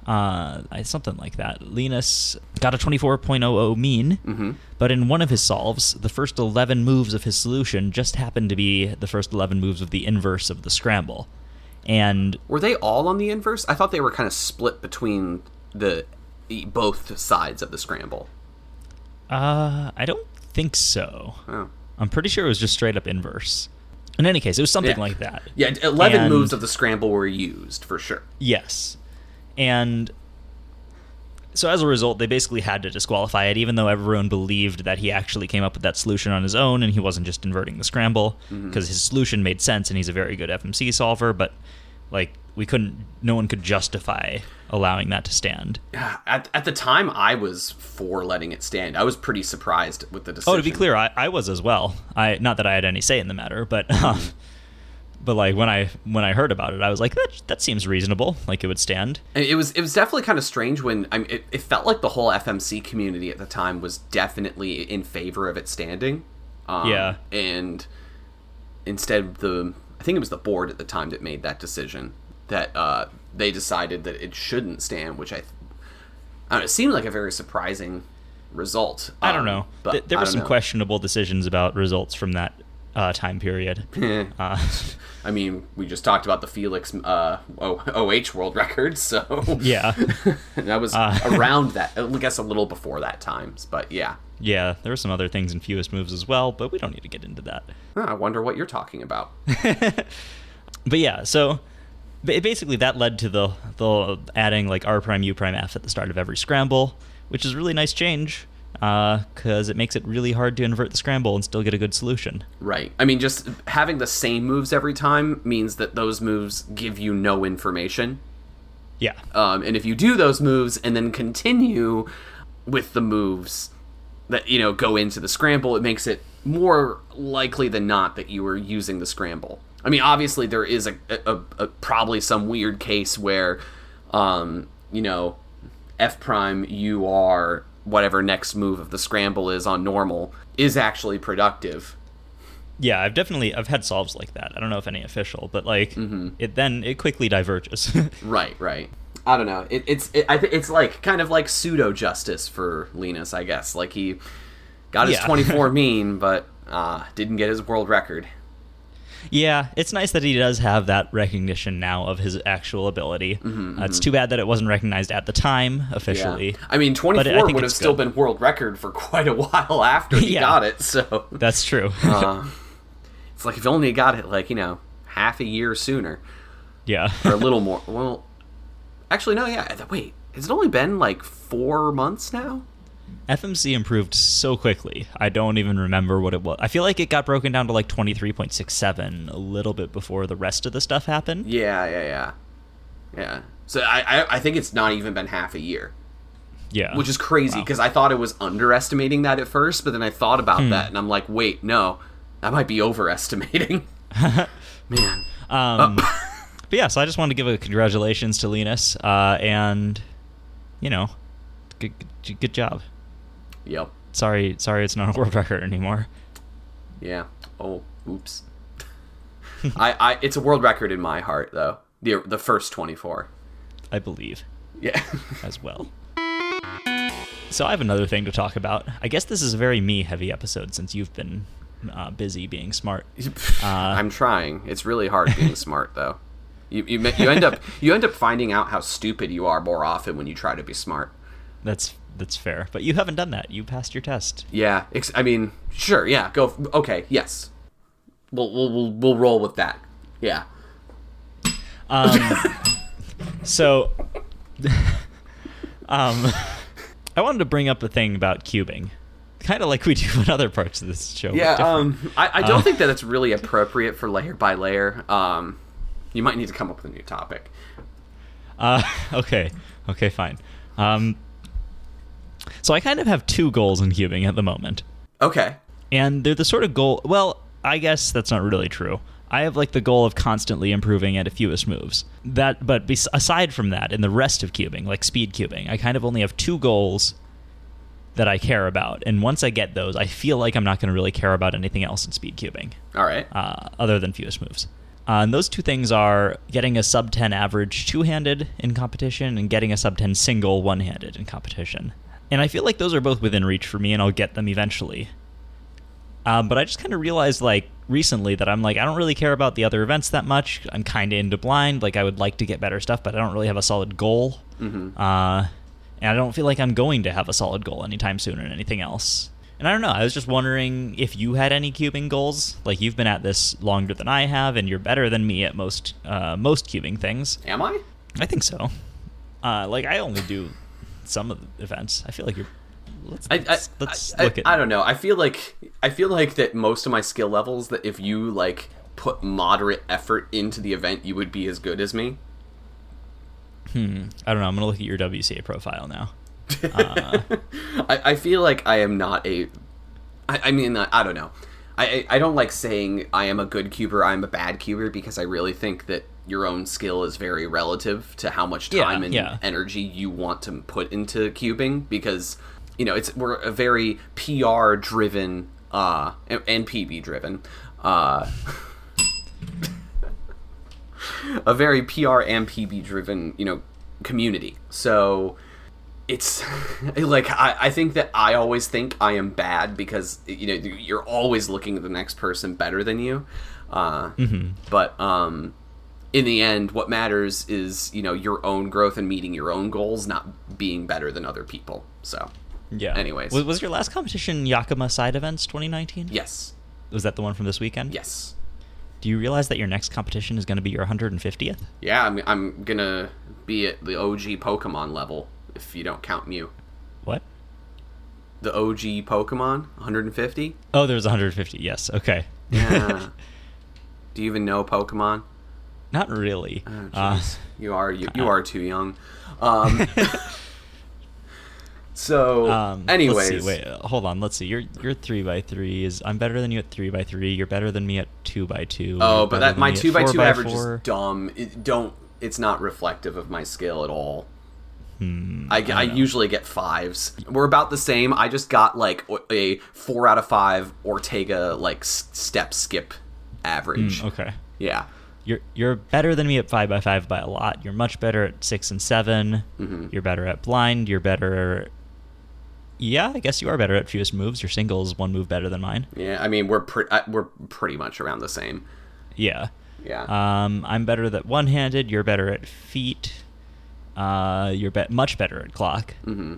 S2: Uh, something like that. Linus got a 24.00 mean,
S1: Mm-hmm.
S2: but in one of his solves, the first 11 moves of his solution just happened to be the first 11 moves of the inverse of the scramble. And
S1: Were they all on the inverse? I thought they were kind of split between the both sides of the scramble.
S2: uh, I don't think so.
S1: Oh.
S2: I'm pretty sure it was just straight up inverse. In any case, it was something
S1: Yeah.
S2: like that.
S1: Yeah, 11
S2: And-
S1: moves of the scramble were used for sure.
S2: Yes. And so as a result, they basically had to disqualify it, even though everyone believed that he actually came up with that solution on his own and he wasn't just inverting the scramble, because his solution made sense and he's a very good FMC solver. But, like, we couldn't. No one could justify allowing that to stand.
S1: At, at the time, I was for letting it stand. I was pretty surprised with the decision.
S2: Oh, to be clear, I, I was as well. I not that I had any say in the matter, but um, but like when I when I heard about it, I was like, that that seems reasonable. Like it would stand.
S1: It was it was definitely kind of strange when I mean, it, it felt like the whole FMC community at the time was definitely in favor of it standing. Um,
S2: Yeah.
S1: and instead the I think it was the board at the time that made that decision that uh, they decided that it shouldn't stand, which I, I don't know, it seemed like a very surprising result.
S2: I don't
S1: Um,
S2: know.
S1: but
S2: Th- there were some
S1: know.
S2: questionable decisions about results from that uh, time period. uh,
S1: I mean, we just talked about the Feliks uh, OH world record, so
S2: yeah,
S1: that was
S2: Uh.
S1: around that. I guess a little before that times, but yeah.
S2: yeah. There were some other things in fewest moves as well, but we don't need to get into that.
S1: Huh, I wonder what you're talking about.
S2: But yeah, so basically that led to the the adding like R prime U prime F at the start of every scramble, which is a really nice change because it makes it really hard to invert the scramble and still get a good solution.
S1: Right. I mean, just having the same moves every time means that those moves give you no information.
S2: Yeah,
S1: Um, and if you do those moves and then continue with the moves that you know go into the scramble, it makes it more likely than not that you were using the scramble. I mean, obviously there is a, a, a probably some weird case where, um, you know, F prime you are whatever next move of the scramble is on normal is actually productive.
S2: yeah. I've definitely I've had solves like that. I don't know if any official, but like it then it quickly diverges.
S1: Right, right. I don't know. It, it's it, I th- it's like kind of like pseudo justice for Linus, I guess. Like he got his
S2: Yeah.
S1: 24 mean, but uh, didn't get his world record.
S2: Yeah, it's nice that he does have that recognition now of his actual ability. Uh, it's too bad that it wasn't recognized at the time officially.
S1: Yeah. I mean,
S2: But
S1: 24
S2: I
S1: would have still
S2: good.
S1: been world record for quite a while after he
S2: Yeah.
S1: got it. So
S2: That's true.
S1: uh, it's like if only he only got it like you know half a year sooner
S2: yeah.
S1: or a little more. Well, actually, no. Yeah. Wait, has it only been like four months now?
S2: FMC improved so quickly. I don't even remember what it was. I feel like it got broken down to like 23.67 a little bit before the rest of the stuff happened.
S1: Yeah, yeah, yeah, yeah. So I, I, I think it's not even been half a year.
S2: Yeah.
S1: which is crazy
S2: Wow.
S1: because I thought it was underestimating that at first, but then I thought about
S2: Hmm.
S1: that and I'm like, wait, no, that might be overestimating. Man,
S2: Um, but yeah, so I just wanted to give a congratulations to Linus, uh, and you know, good, good, good job.
S1: Yep,
S2: Sorry, sorry, it's not a world record anymore.
S1: yeah. Oh, oops. I, I, it's a world record in my heart though. The the first 24.
S2: I believe
S1: Yeah.
S2: as well. So I have another thing to talk about. I guess this is a very me-heavy episode since you've been uh, busy being smart.
S1: I'm trying. It's really hard being smart though. You, you you end up you end up finding out how stupid you are more often when you try to be smart.
S2: That's that's fair, but you haven't done that. You passed your test.
S1: Yeah, ex- I mean, sure, yeah, go. f- Okay, yes, we'll we'll we'll, we'll roll with that. Yeah.
S2: Um, so, um, I wanted to bring up a thing about cubing, kind of like we do in other parts of this show.
S1: Yeah, um, I, I don't
S2: Uh,
S1: think that it's really appropriate for layer by layer. Um, you might need to come up with a new topic.
S2: Uh, okay, okay, fine. Um, so I kind of have two goals in cubing at the moment,
S1: Okay.
S2: and they're the sort of goal. Well, I guess that's not really true. I have like the goal of constantly improving at a fewest moves. That, but bes- aside from that, in the rest of cubing, like speed cubing, I kind of only have two goals that I care about, and once I get those, I feel like I'm not going to really care about anything else in speed cubing
S1: All right.
S2: uh, other than fewest moves. Uh, and those two things are getting a sub 10 average two handed in competition and getting a sub 10 single one handed in competition. And I feel like those are both within reach for me, and I'll get them eventually. Um, but I just kind of realized, like, recently that I'm like, I don't really care about the other events that much. I'm kind of into blind. Like, I would like to get better stuff, but I don't really have a solid goal.
S1: Mm-hmm.
S2: Uh, and I don't feel like I'm going to have a solid goal anytime soon or anything else. And I don't know. I was just wondering if you had any cubing goals. Like you've been at this longer than I have, and you're better than me at most uh, most cubing things.
S1: Am I?
S2: I think so. Uh, like I only do some of the events. I feel like you're. Let's
S1: I, I,
S2: let's, let's
S1: I,
S2: look at.
S1: I don't know. I feel like I feel like that most of my skill levels that if you like put moderate effort into the event, you would be as good as me.
S2: Hmm. I don't know. I'm gonna look at your WCA profile now. Uh,
S1: I, I feel like I am not a. I, I mean, I, I don't know. I I don't like saying I am a good cuber, I'm a bad cuber, because I really think that your own skill is very relative to how much
S2: Yeah,
S1: time and
S2: yeah.
S1: energy you want to put into cubing. Because you know, it's we're a very PR driven uh, and, and PB driven. Uh, a very PR and PB driven, you know, community. So it's like I, I think that I always think I am bad because you know you're always looking at the next person better than you. Uh, But um, in the end, what matters is you know your own growth and meeting your own goals, not being better than other people. So
S2: yeah.
S1: Anyways.
S2: was, was your last competition Yakima Side Events 2019?
S1: yes,
S2: Was that the one from this weekend?
S1: yes,
S2: Do you realize that your next competition is going to be your 150th?
S1: yeah. I'm I'm gonna be at the OG Pokemon level if you don't count Mew.
S2: What?
S1: The OG Pokemon, 150.
S2: Oh, there's 150. Yes. Okay.
S1: Yeah. Do you even know Pokemon?
S2: Not really.
S1: Oh,
S2: Uh,
S1: you are you, you are too young. Um, so,
S2: um,
S1: anyways.
S2: Wait, uh, hold on. Let's see. You're you're three by three. Is I'm better than you at three by three. You're better than me at two by two.
S1: oh, but that my two by two average
S2: four.
S1: is dumb. It, don't. It's not reflective of my skill at all.
S2: Hmm,
S1: I, I,
S2: don't
S1: usually get fives. We're about the same. I just got like a four out of five Ortega like step skip average.
S2: Mm, okay.
S1: Yeah.
S2: You're you're better than me at five by five by a lot. You're much better at six and 7
S1: Mhm.
S2: You're better at blind. You're better. Yeah, I guess you are better at fewest moves. Your singles one move better than mine.
S1: Yeah. I mean, we're pre- uh, we're pretty much around the same.
S2: Yeah.
S1: Yeah.
S2: Um, I'm better at one handed. You're better at feet. Uh, you're be- much better at clock.
S1: hmm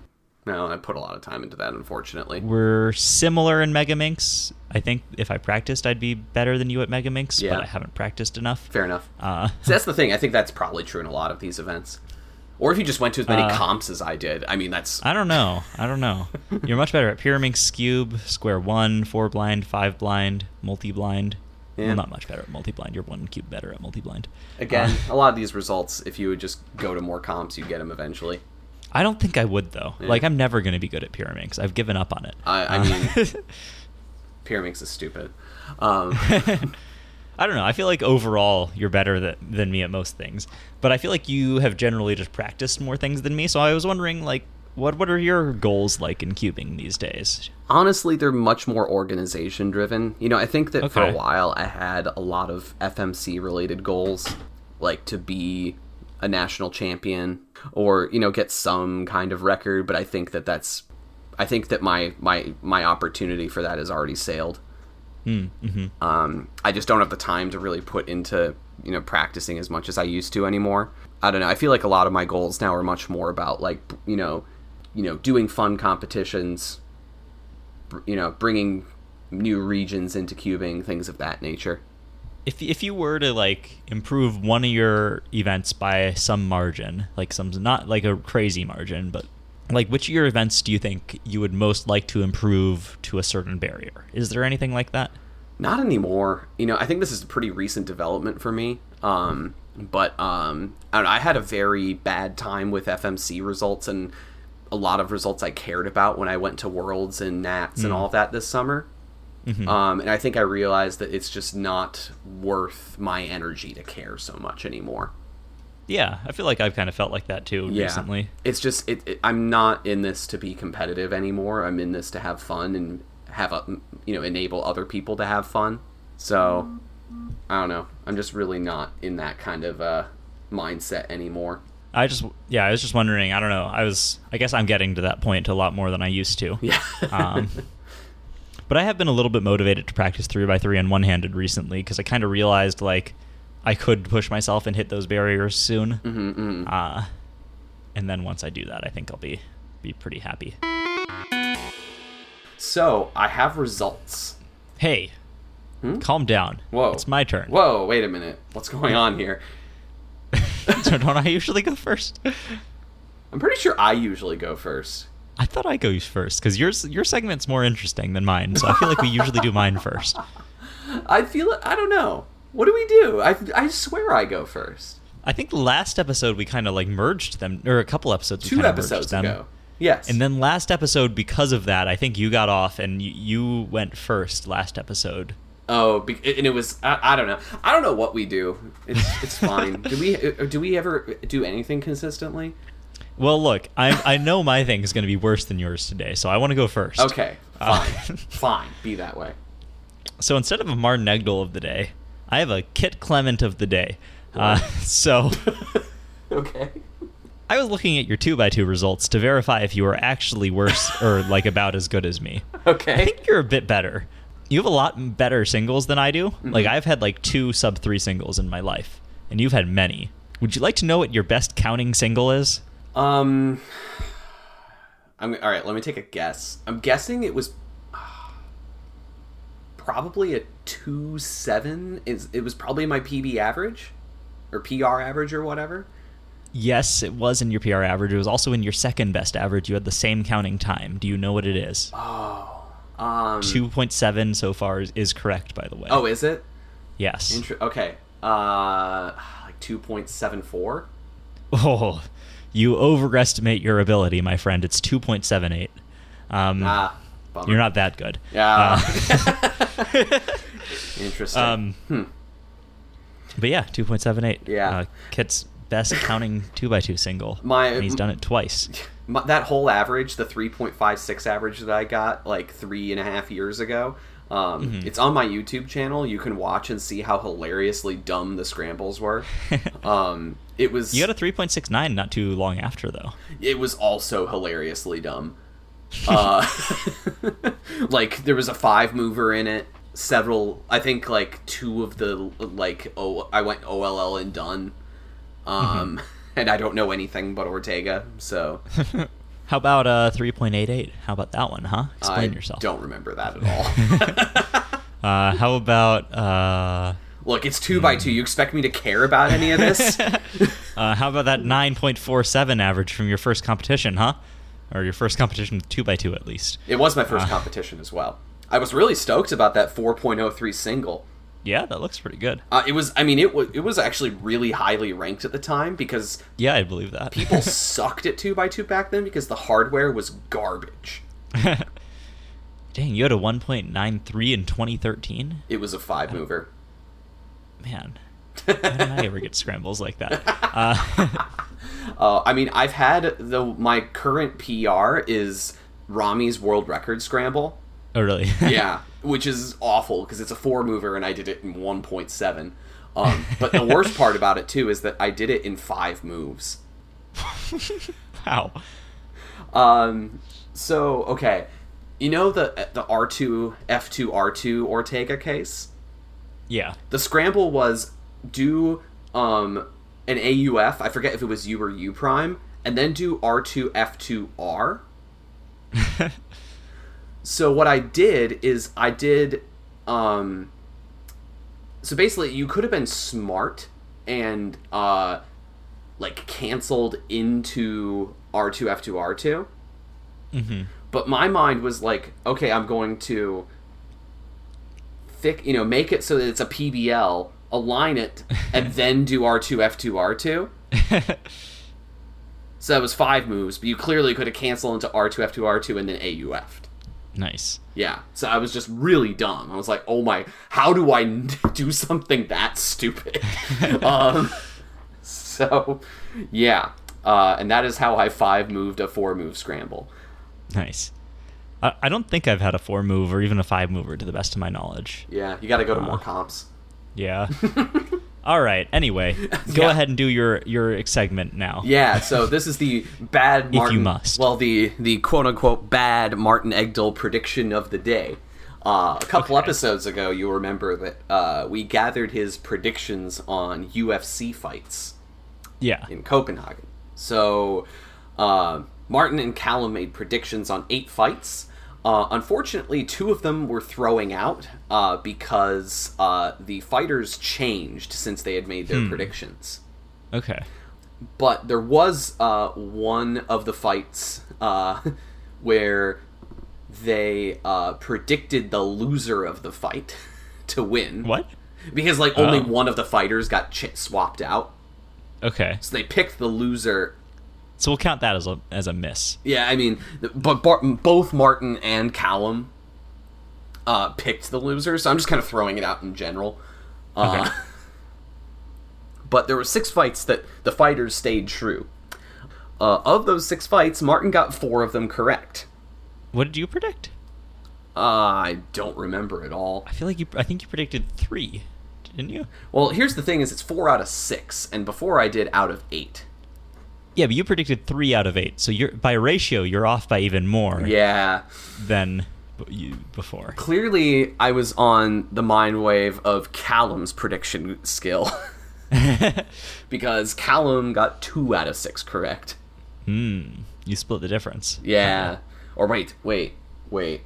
S1: No, I put a lot of time into that, unfortunately.
S2: We're similar in Megaminx. I think if I practiced, I'd be better than you at Megaminx,
S1: Yeah.
S2: but I haven't practiced enough.
S1: Fair enough.
S2: Uh,
S1: So that's the thing. I think that's probably true in a lot of these events. Or if you just went to as many
S2: Uh,
S1: comps as I did. I mean, that's
S2: I don't know. I don't know. You're much better at Pyraminx Skewb, Square One, Four Blind, Five Blind, Multi Blind.
S1: Yeah.
S2: Well, not much better at Multi Blind. You're one cube better at Multi Blind.
S1: again
S2: Uh,
S1: a lot of these results. If you would just go to more comps, you get them eventually.
S2: I don't think I would though.
S1: Yeah.
S2: Like I'm never going to be good at Pyraminx. I've given up on it.
S1: I, I mean, Pyraminx is stupid. Um,
S2: I don't know. I feel like overall you're better than, than me at most things, but I feel like you have generally just practiced more things than me. So I was wondering, like, what what are your goals like in cubing these days?
S1: honestly, they're much more organization driven. You know, I think that for a while I had a lot of FMC related goals, like to be a national champion or you know get some kind of record. But I think that that's, I think that my my my opportunity for that has already sailed.
S2: Mm, hmm
S1: Um, I just don't have the time to really put into you know practicing as much as I used to anymore. I don't know. I feel like a lot of my goals now are much more about like you know, you know, doing fun competitions. You know, bringing new regions into cubing, things of that nature.
S2: If if you were to like improve one of your events by some margin, like some not like a crazy margin, but like which of your events do you think you would most like to improve to a certain barrier? Is there anything like that?
S1: Not anymore. You know, I think this is a pretty recent development for me. Um, but um, I don't know. I had a very bad time with FMC results and a lot of results I cared about when I went to Worlds and Nats and all of that this summer.
S2: Mhm.
S1: Um, and I think I realized that it's just not worth my energy to care so much anymore.
S2: Yeah, I feel like I've kind of felt like that too
S1: Yeah.
S2: recently.
S1: It's just it, it, I'm not in this to be competitive anymore. I'm in this to have fun and have a you know enable other people to have fun. So I don't know. I'm just really not in that kind of uh, mindset anymore.
S2: I just yeah, I was just wondering. I don't know. I was I guess I'm getting to that point a lot more than I used to.
S1: Yeah.
S2: um, but I have been a little bit motivated to practice three by three and one handed recently because I kind of realized like I could push myself and hit those barriers soon.
S1: hmm hmm
S2: Uh, and then once I do that, I think I'll be be pretty happy.
S1: So I have results.
S2: Hey,
S1: Hmm?
S2: calm down.
S1: Whoa.
S2: it's my turn.
S1: Whoa! Wait a minute. What's going on here?
S2: so don't I usually go first?
S1: I'm pretty sure I usually go first.
S2: I thought I go first because yours your segment's more interesting than mine, so I feel like we usually do mine first.
S1: I feel I don't know. What do we do? I I swear I go first.
S2: I think last episode we kind of like merged them, or a couple episodes. we
S1: Two
S2: kinda merged
S1: episodes
S2: them.
S1: ago. Yes.
S2: And then last episode, because of that, I think you got off and you, you went first last episode.
S1: Oh, be- and it was I, I don't know. I don't know what we do. It's it's fine. do we uh, do we ever do anything consistently?
S2: Well, look, I I know my thing is going to be worse than yours today, so I want to go first.
S1: Okay,
S2: Uh,
S1: fine, fine. Be that way.
S2: So instead of a Martin Egdal of the day, I have a Kit Clement of the day. Uh, so
S1: Okay.
S2: I was looking at your two by two results to verify if you were actually worse or like about as good as me.
S1: Okay.
S2: I think you're a bit better. You have a lot better singles than I do. Like I've had like two sub three singles in my life, and you've had many. Would you like to know what your best counting single is?
S1: Um. I'm all right. Let me take a guess. I'm guessing it was probably a two seven. Is it was probably my PB average or PR average or whatever.
S2: Yes, it was in your PR average. It was also in your second best average. You had the same counting time. Do you know what it is?
S1: Oh. Um.
S2: 2.7 so far is, is correct, by the way.
S1: Oh, is it?
S2: yes.
S1: Inter- okay. Uh, like two point seven four.
S2: Oh, you overestimate your ability, my friend. It's 2.78. Um,
S1: Ah, bummer.
S2: you're not that good.
S1: Yeah.
S2: Uh,
S1: Interesting.
S2: um,
S1: Hmm.
S2: But yeah, 2.78.
S1: Yeah.
S2: Uh, Kit's best counting 2x2 single.
S1: My-
S2: and he's done it twice.
S1: My, that whole average, the 3.56 average that I got like three and a half years ago, um,
S2: Mm-hmm.
S1: it's on my YouTube channel. You can watch and see how hilariously dumb the scrambles were. um, it was
S2: You got a 3.69 not too long after, though.
S1: it was also hilariously dumb. Uh, like there was a five mover in it. Several, I think, like two of the like oh, I went OLL and done. Um, and I don't know anything but Ortega, so
S2: How about uh 3.88? How about that one, huh? Explain
S1: I
S2: yourself.
S1: don't remember that at all.
S2: Uh, how about uh,
S1: Look, it's two by two. You expect me to care about any of this?
S2: uh, how about that 9.47 average from your first competition, huh? Or your first competition with two by two at least.
S1: it was my first
S2: Uh.
S1: competition as well. I was really stoked about that 4.03 single.
S2: Yeah, that looks pretty good.
S1: Uh, it was, I mean, it was it was actually really highly ranked at the time because
S2: Yeah, I believe that.
S1: people sucked at two by two back then because the hardware was garbage.
S2: Dang, you had a 1.93 in 2013?
S1: It was a five mover.
S2: Man, why didn't I ever get scrambles like that? Uh,
S1: Uh, I mean, I've had the my current PR is Rami's world record scramble.
S2: oh, really?
S1: yeah, which is awful because it's a four mover and I did it in 1.7. Um, but the worst part about it too is that I did it in five moves.
S2: How?
S1: Um, so okay, you know the the R two F two R two Ortega case.
S2: Yeah.
S1: The scramble was do um an AUF. I forget if it was U or U prime, and then do R two F two R. so what I did is I did um so basically you could have been smart and uh like canceled into R2 F2 R2
S2: hmm
S1: but my mind was like okay I'm going to thick you know make it so that it's a PBL align it and then do R2 F2 R2 so that was five moves but you clearly could have canceled into R2 F2 R2 and then AUF'd
S2: nice.
S1: Yeah, so I was just really dumb. I was like, "Oh my, how do I do something that stupid?" um, so, yeah, uh, and that is how I five moved a four move scramble.
S2: Nice. I, I don't think I've had a four move or even a five mover to the best of my knowledge.
S1: Yeah, you got to go to
S2: Uh,
S1: more comps.
S2: Yeah. All right. Anyway, go
S1: Yeah.
S2: ahead and do your your segment now.
S1: Yeah, so this is the bad if
S2: you
S1: Martin.
S2: must.
S1: Well, the the quote unquote bad Martin Egdal prediction of the day. Uh, a couple
S2: Okay.
S1: episodes ago, you'll remember that uh, we gathered his predictions on UFC fights.
S2: Yeah.
S1: in Copenhagen. So, uh, Martin and Callum made predictions on eight fights. Uh, unfortunately, two of them were throwing out uh, because uh, the fighters changed since they had made their predictions.
S2: Okay.
S1: But there was uh, one of the fights uh, where they uh, predicted the loser of the fight to win
S2: What?
S1: because like only
S2: Oh.
S1: one of the fighters got ch- swapped out.
S2: Okay.
S1: So they picked the loser.
S2: So we'll count that as a as a miss.
S1: Yeah, I mean, but Bar- both Martin and Callum uh, picked the loser. So I'm just kind of throwing it out in general. Uh,
S2: Okay.
S1: but there were six fights that the fighters stayed true. Uh, of those six fights, Martin got four of them correct.
S2: What did you predict?
S1: Uh, I don't remember at all.
S2: I feel like you. I think you predicted three, didn't you?
S1: Well, here's the thing: is it's four out of six, and before I did out of eight.
S2: Yeah, but you predicted three out of eight. So you're by ratio, you're off by even more
S1: Yeah,
S2: than you before.
S1: clearly I was on the mind wave of Callum's prediction skill because Callum got two out of six correct.
S2: Hmm. You split the difference.
S1: Yeah. Or wait, wait, wait,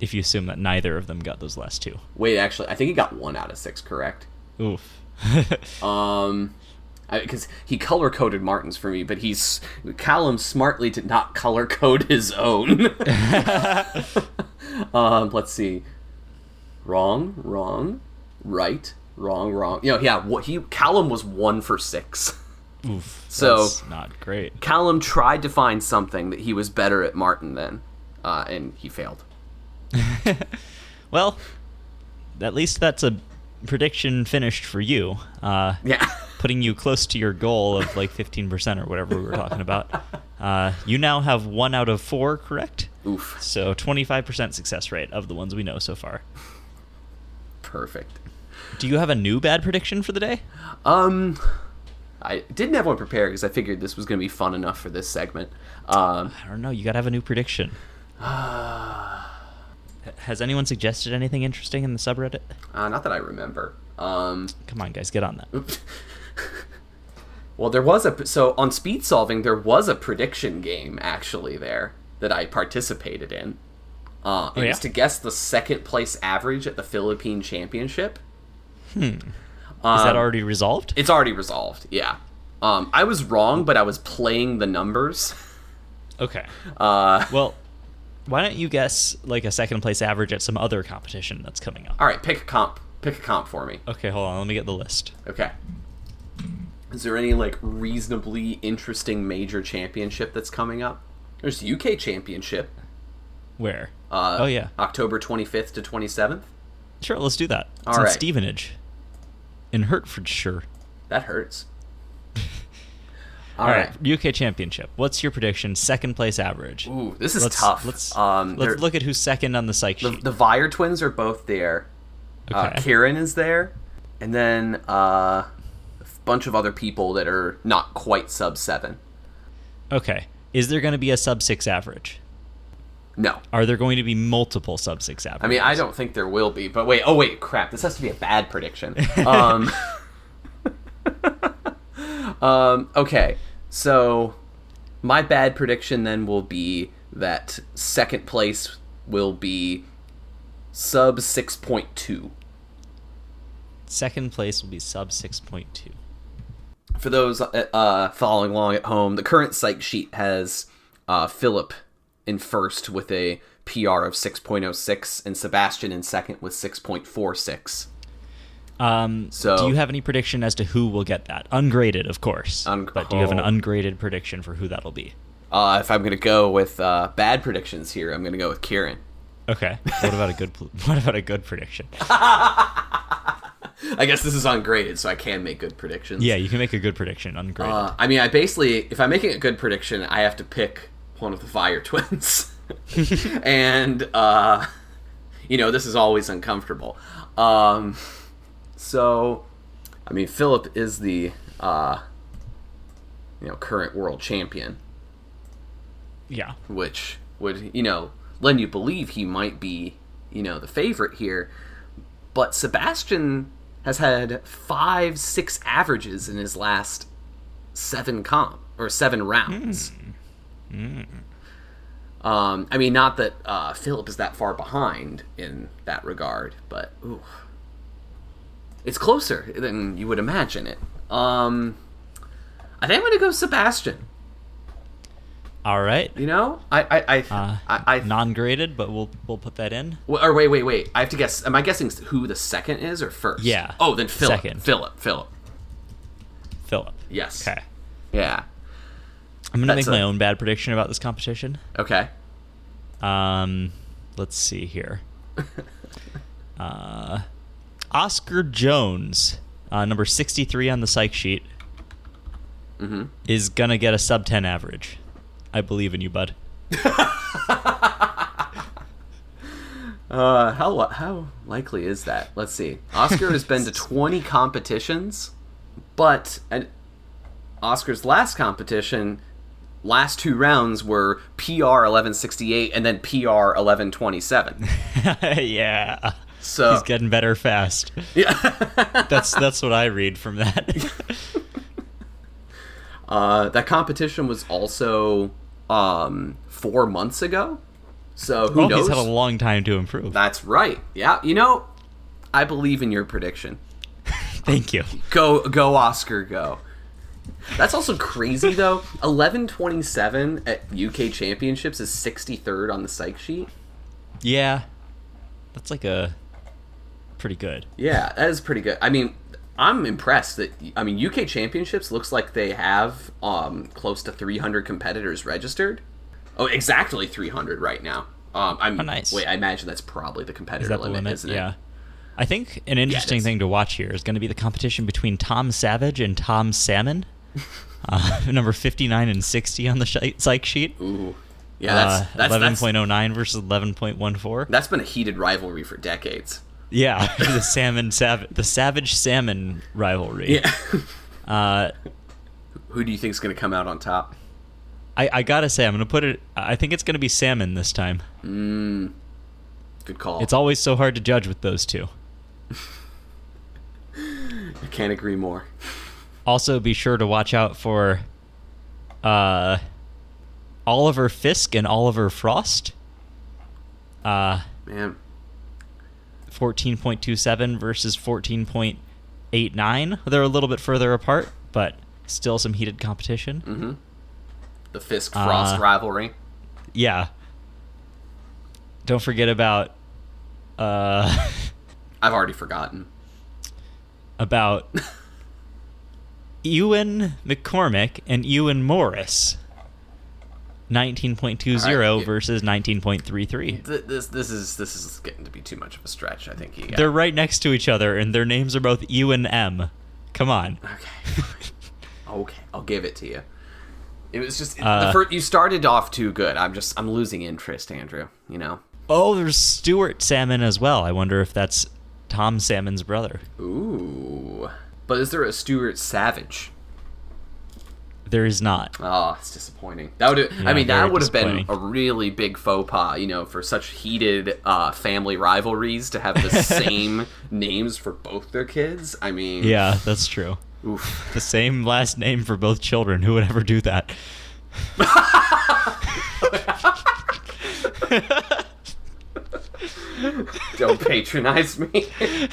S2: If you assume that neither of them got those last two.
S1: wait. Actually, I think he got one out of six correct.
S2: Oof.
S1: Um, because he color coded Martin's for me, but he's Callum smartly did not color code his own. um, let's see. Wrong, wrong, right, wrong, wrong. You know, yeah. What he Callum was one for six.
S2: Oof.
S1: So-
S2: That's not great.
S1: Callum tried to find something that he was better at Martin than, uh, and he failed.
S2: Well, at least that's a prediction finished for you. Uh,
S1: Yeah.
S2: putting you close to your goal of like 15% or whatever we were talking about. Uh, you now have one out of four correct.
S1: Oof.
S2: So 25% success rate of the ones we know so far.
S1: Perfect.
S2: Do you have a new bad prediction for the day?
S1: Um, I didn't have one prepared because I figured this was going to be fun enough for this segment. Um,
S2: I don't know. You got to have a new prediction. Has anyone suggested anything interesting in the subreddit?
S1: uh, not that I remember. Um,
S2: Come on, guys, get on that.
S1: well, there was a so on speed solving there was a prediction game actually there that I participated in. Uh, it
S2: Oh, yeah?
S1: was to guess the second place average at the Philippine Championship.
S2: Hmm. Is
S1: Um,
S2: that already resolved?
S1: It's already resolved. Yeah. Um, I was wrong, but I was playing the numbers.
S2: Okay.
S1: Uh,
S2: Well, why don't you guess like a second place average at some other competition that's coming up?
S1: all right, pick a comp. Pick a comp for me.
S2: Okay, hold on. Let me get the list.
S1: Okay. Is there any like reasonably interesting major championship that's coming up? There's the UK Championship.
S2: Where?
S1: Uh,
S2: oh yeah.
S1: October 25th to 27th.
S2: Sure, let's do that. It's
S1: All
S2: in
S1: right.
S2: Stevenage. In Hertfordshire.
S1: That hurts.
S2: All right. UK Championship. What's your prediction? Second place average.
S1: Ooh, this is
S2: let's,
S1: tough.
S2: Let's
S1: um,
S2: let's look at who's second on the psych
S1: the,
S2: sheet.
S1: the Weyer twins are both there. Uh,
S2: Okay.
S1: Kieran is there, and then uh, a bunch of other people that are not quite sub seven.
S2: okay. Is there going to be a sub six average?
S1: No,
S2: Are there going to be multiple sub six averages?
S1: I mean I don't think there will be. But wait, oh wait, crap! This has to be a bad prediction. um, um, okay, so my bad prediction then will be that second place will be sub six point two.
S2: Second place will be sub six point two.
S1: For those uh, uh, following along at home, the current psych sheet has uh, Philip in first with a PR of 6.06 and Sebastian in second with 6.46.
S2: Um,
S1: So-
S2: do you have any prediction as to who will get that? Ungraded, of course.
S1: Un-
S2: but do you have an
S1: oh.
S2: ungraded prediction for who that'll be?
S1: Uh, if I'm going to go with uh, bad predictions here, I'm going to go with Kieran.
S2: Okay. What about a good? What about a good prediction?
S1: I guess this is ungraded, so I can make good predictions.
S2: Yeah, you can make a good prediction ungraded.
S1: Uh, I mean, I basically, if I'm making a good prediction, I have to pick one of the Weyer twins. and, uh, you know, this is always uncomfortable. Um, so, I mean, Philip is the, uh, you know, current world champion,
S2: yeah.
S1: which would, you know, lend you believe he might be, you know, the favorite here. But Sebastian has had five, six averages in his last seven comp or seven rounds. Um, I mean, not that uh, Philip is that far behind in that regard, but ooh, it's closer than you would imagine it. Um, I think I'm going to go Sebastian.
S2: All right.
S1: You know, I, I, I,
S2: Uh,
S1: I, I
S2: non-graded, but we'll we'll put that in.
S1: Well, or wait, wait, wait. I have to guess. Am I guessing who the second is or first?
S2: Yeah,
S1: Oh, then Philip.
S2: second.
S1: Philip. Philip.
S2: Philip.
S1: Yes.
S2: Okay.
S1: Yeah.
S2: I'm gonna
S1: That's
S2: make my own bad prediction about this competition.
S1: Okay.
S2: Um, let's see here. uh, Oscar Jones, uh, number 63 on the psych sheet,
S1: Mm-hmm.
S2: is gonna get a sub 10 average. I believe in you, bud.
S1: Uh, how how likely is that? Let's see. Oscar has been to 20 competitions, but and Oscar's last competition, last two rounds were PR 1168 and then PR 1127.
S2: yeah.
S1: So
S2: He's getting better fast.
S1: yeah.
S2: That's that's what I read from that.
S1: uh, that competition was also um four months ago. So who
S2: oh,
S1: knows?
S2: he's had a long time to improve.
S1: That's right. Yeah. You know, I believe in your prediction.
S2: Thank you.
S1: Go, go, Oscar, go. That's also crazy though. Eleven twenty-seven at UK Championships is sixty-third on the psych sheet.
S2: Yeah, that's like a pretty good.
S1: Yeah, that is pretty good. I mean, I'm impressed that I mean UK Championships looks like they have um close to three hundred competitors registered. Oh, exactly three hundred right now. Um, I'm
S2: Oh, nice.
S1: wait. I imagine that's probably the competitor
S2: Is that the
S1: limit,
S2: limit?
S1: isn't it?
S2: Yeah. I think an interesting
S1: is.
S2: thing to watch here is going to be the competition between Tom Savage and Tom Salmon, uh, number 59 and 60 on the psych sheet.
S1: Ooh. Yeah, that's
S2: uh,
S1: that's, that's
S2: 11.09 versus 11.14.
S1: that's been a heated rivalry for decades.
S2: Yeah, the salmon savage, the savage salmon rivalry.
S1: Yeah.
S2: Uh,
S1: Who do you think is going to come out on top?
S2: I, I gotta say, I'm gonna put it. I think it's gonna be salmon this time.
S1: Mm, good call.
S2: It's always so hard to judge with those two.
S1: I can't agree more.
S2: Also, be sure to watch out for uh, Oliver Fisk and Oliver Frost. Uh,
S1: Man,
S2: 14.27 versus 14.89. They're a little bit further apart, but still some heated competition.
S1: hmm the Fisk Frost
S2: Uh,
S1: rivalry.
S2: Yeah. Don't forget about uh,
S1: I've already forgotten.
S2: about Ewan McCormick and Ewan Morris. 19.20
S1: All right,
S2: versus 19.33.
S1: Th- This this is this is getting to be too much of a stretch. I think.
S2: They're right next to each other, and their names are both U and M. Come on.
S1: okay. okay, I'll give it to you. It was just
S2: Uh,
S1: the first, you started off too good. I'm just I'm losing interest, Andrew. You know.
S2: Oh, there's Stuart Salmon as well. I wonder if that's Tom Salmon's brother.
S1: Ooh. But is there a Stuart Savage?
S2: There is not.
S1: Oh, it's disappointing. That would I mean that would have been a really big faux pas, you know, for such heated uh, family rivalries to have the same names for both their kids. I mean,
S2: Yeah, that's true.
S1: oof.
S2: The same last name for both children. Who would ever do that?
S1: Don't patronize me.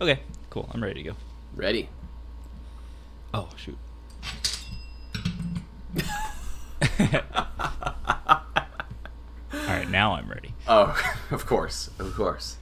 S2: Okay, cool. I'm ready to go.
S1: Ready?
S2: Oh, shoot. All right, now I'm ready.
S1: Oh, of course, of course.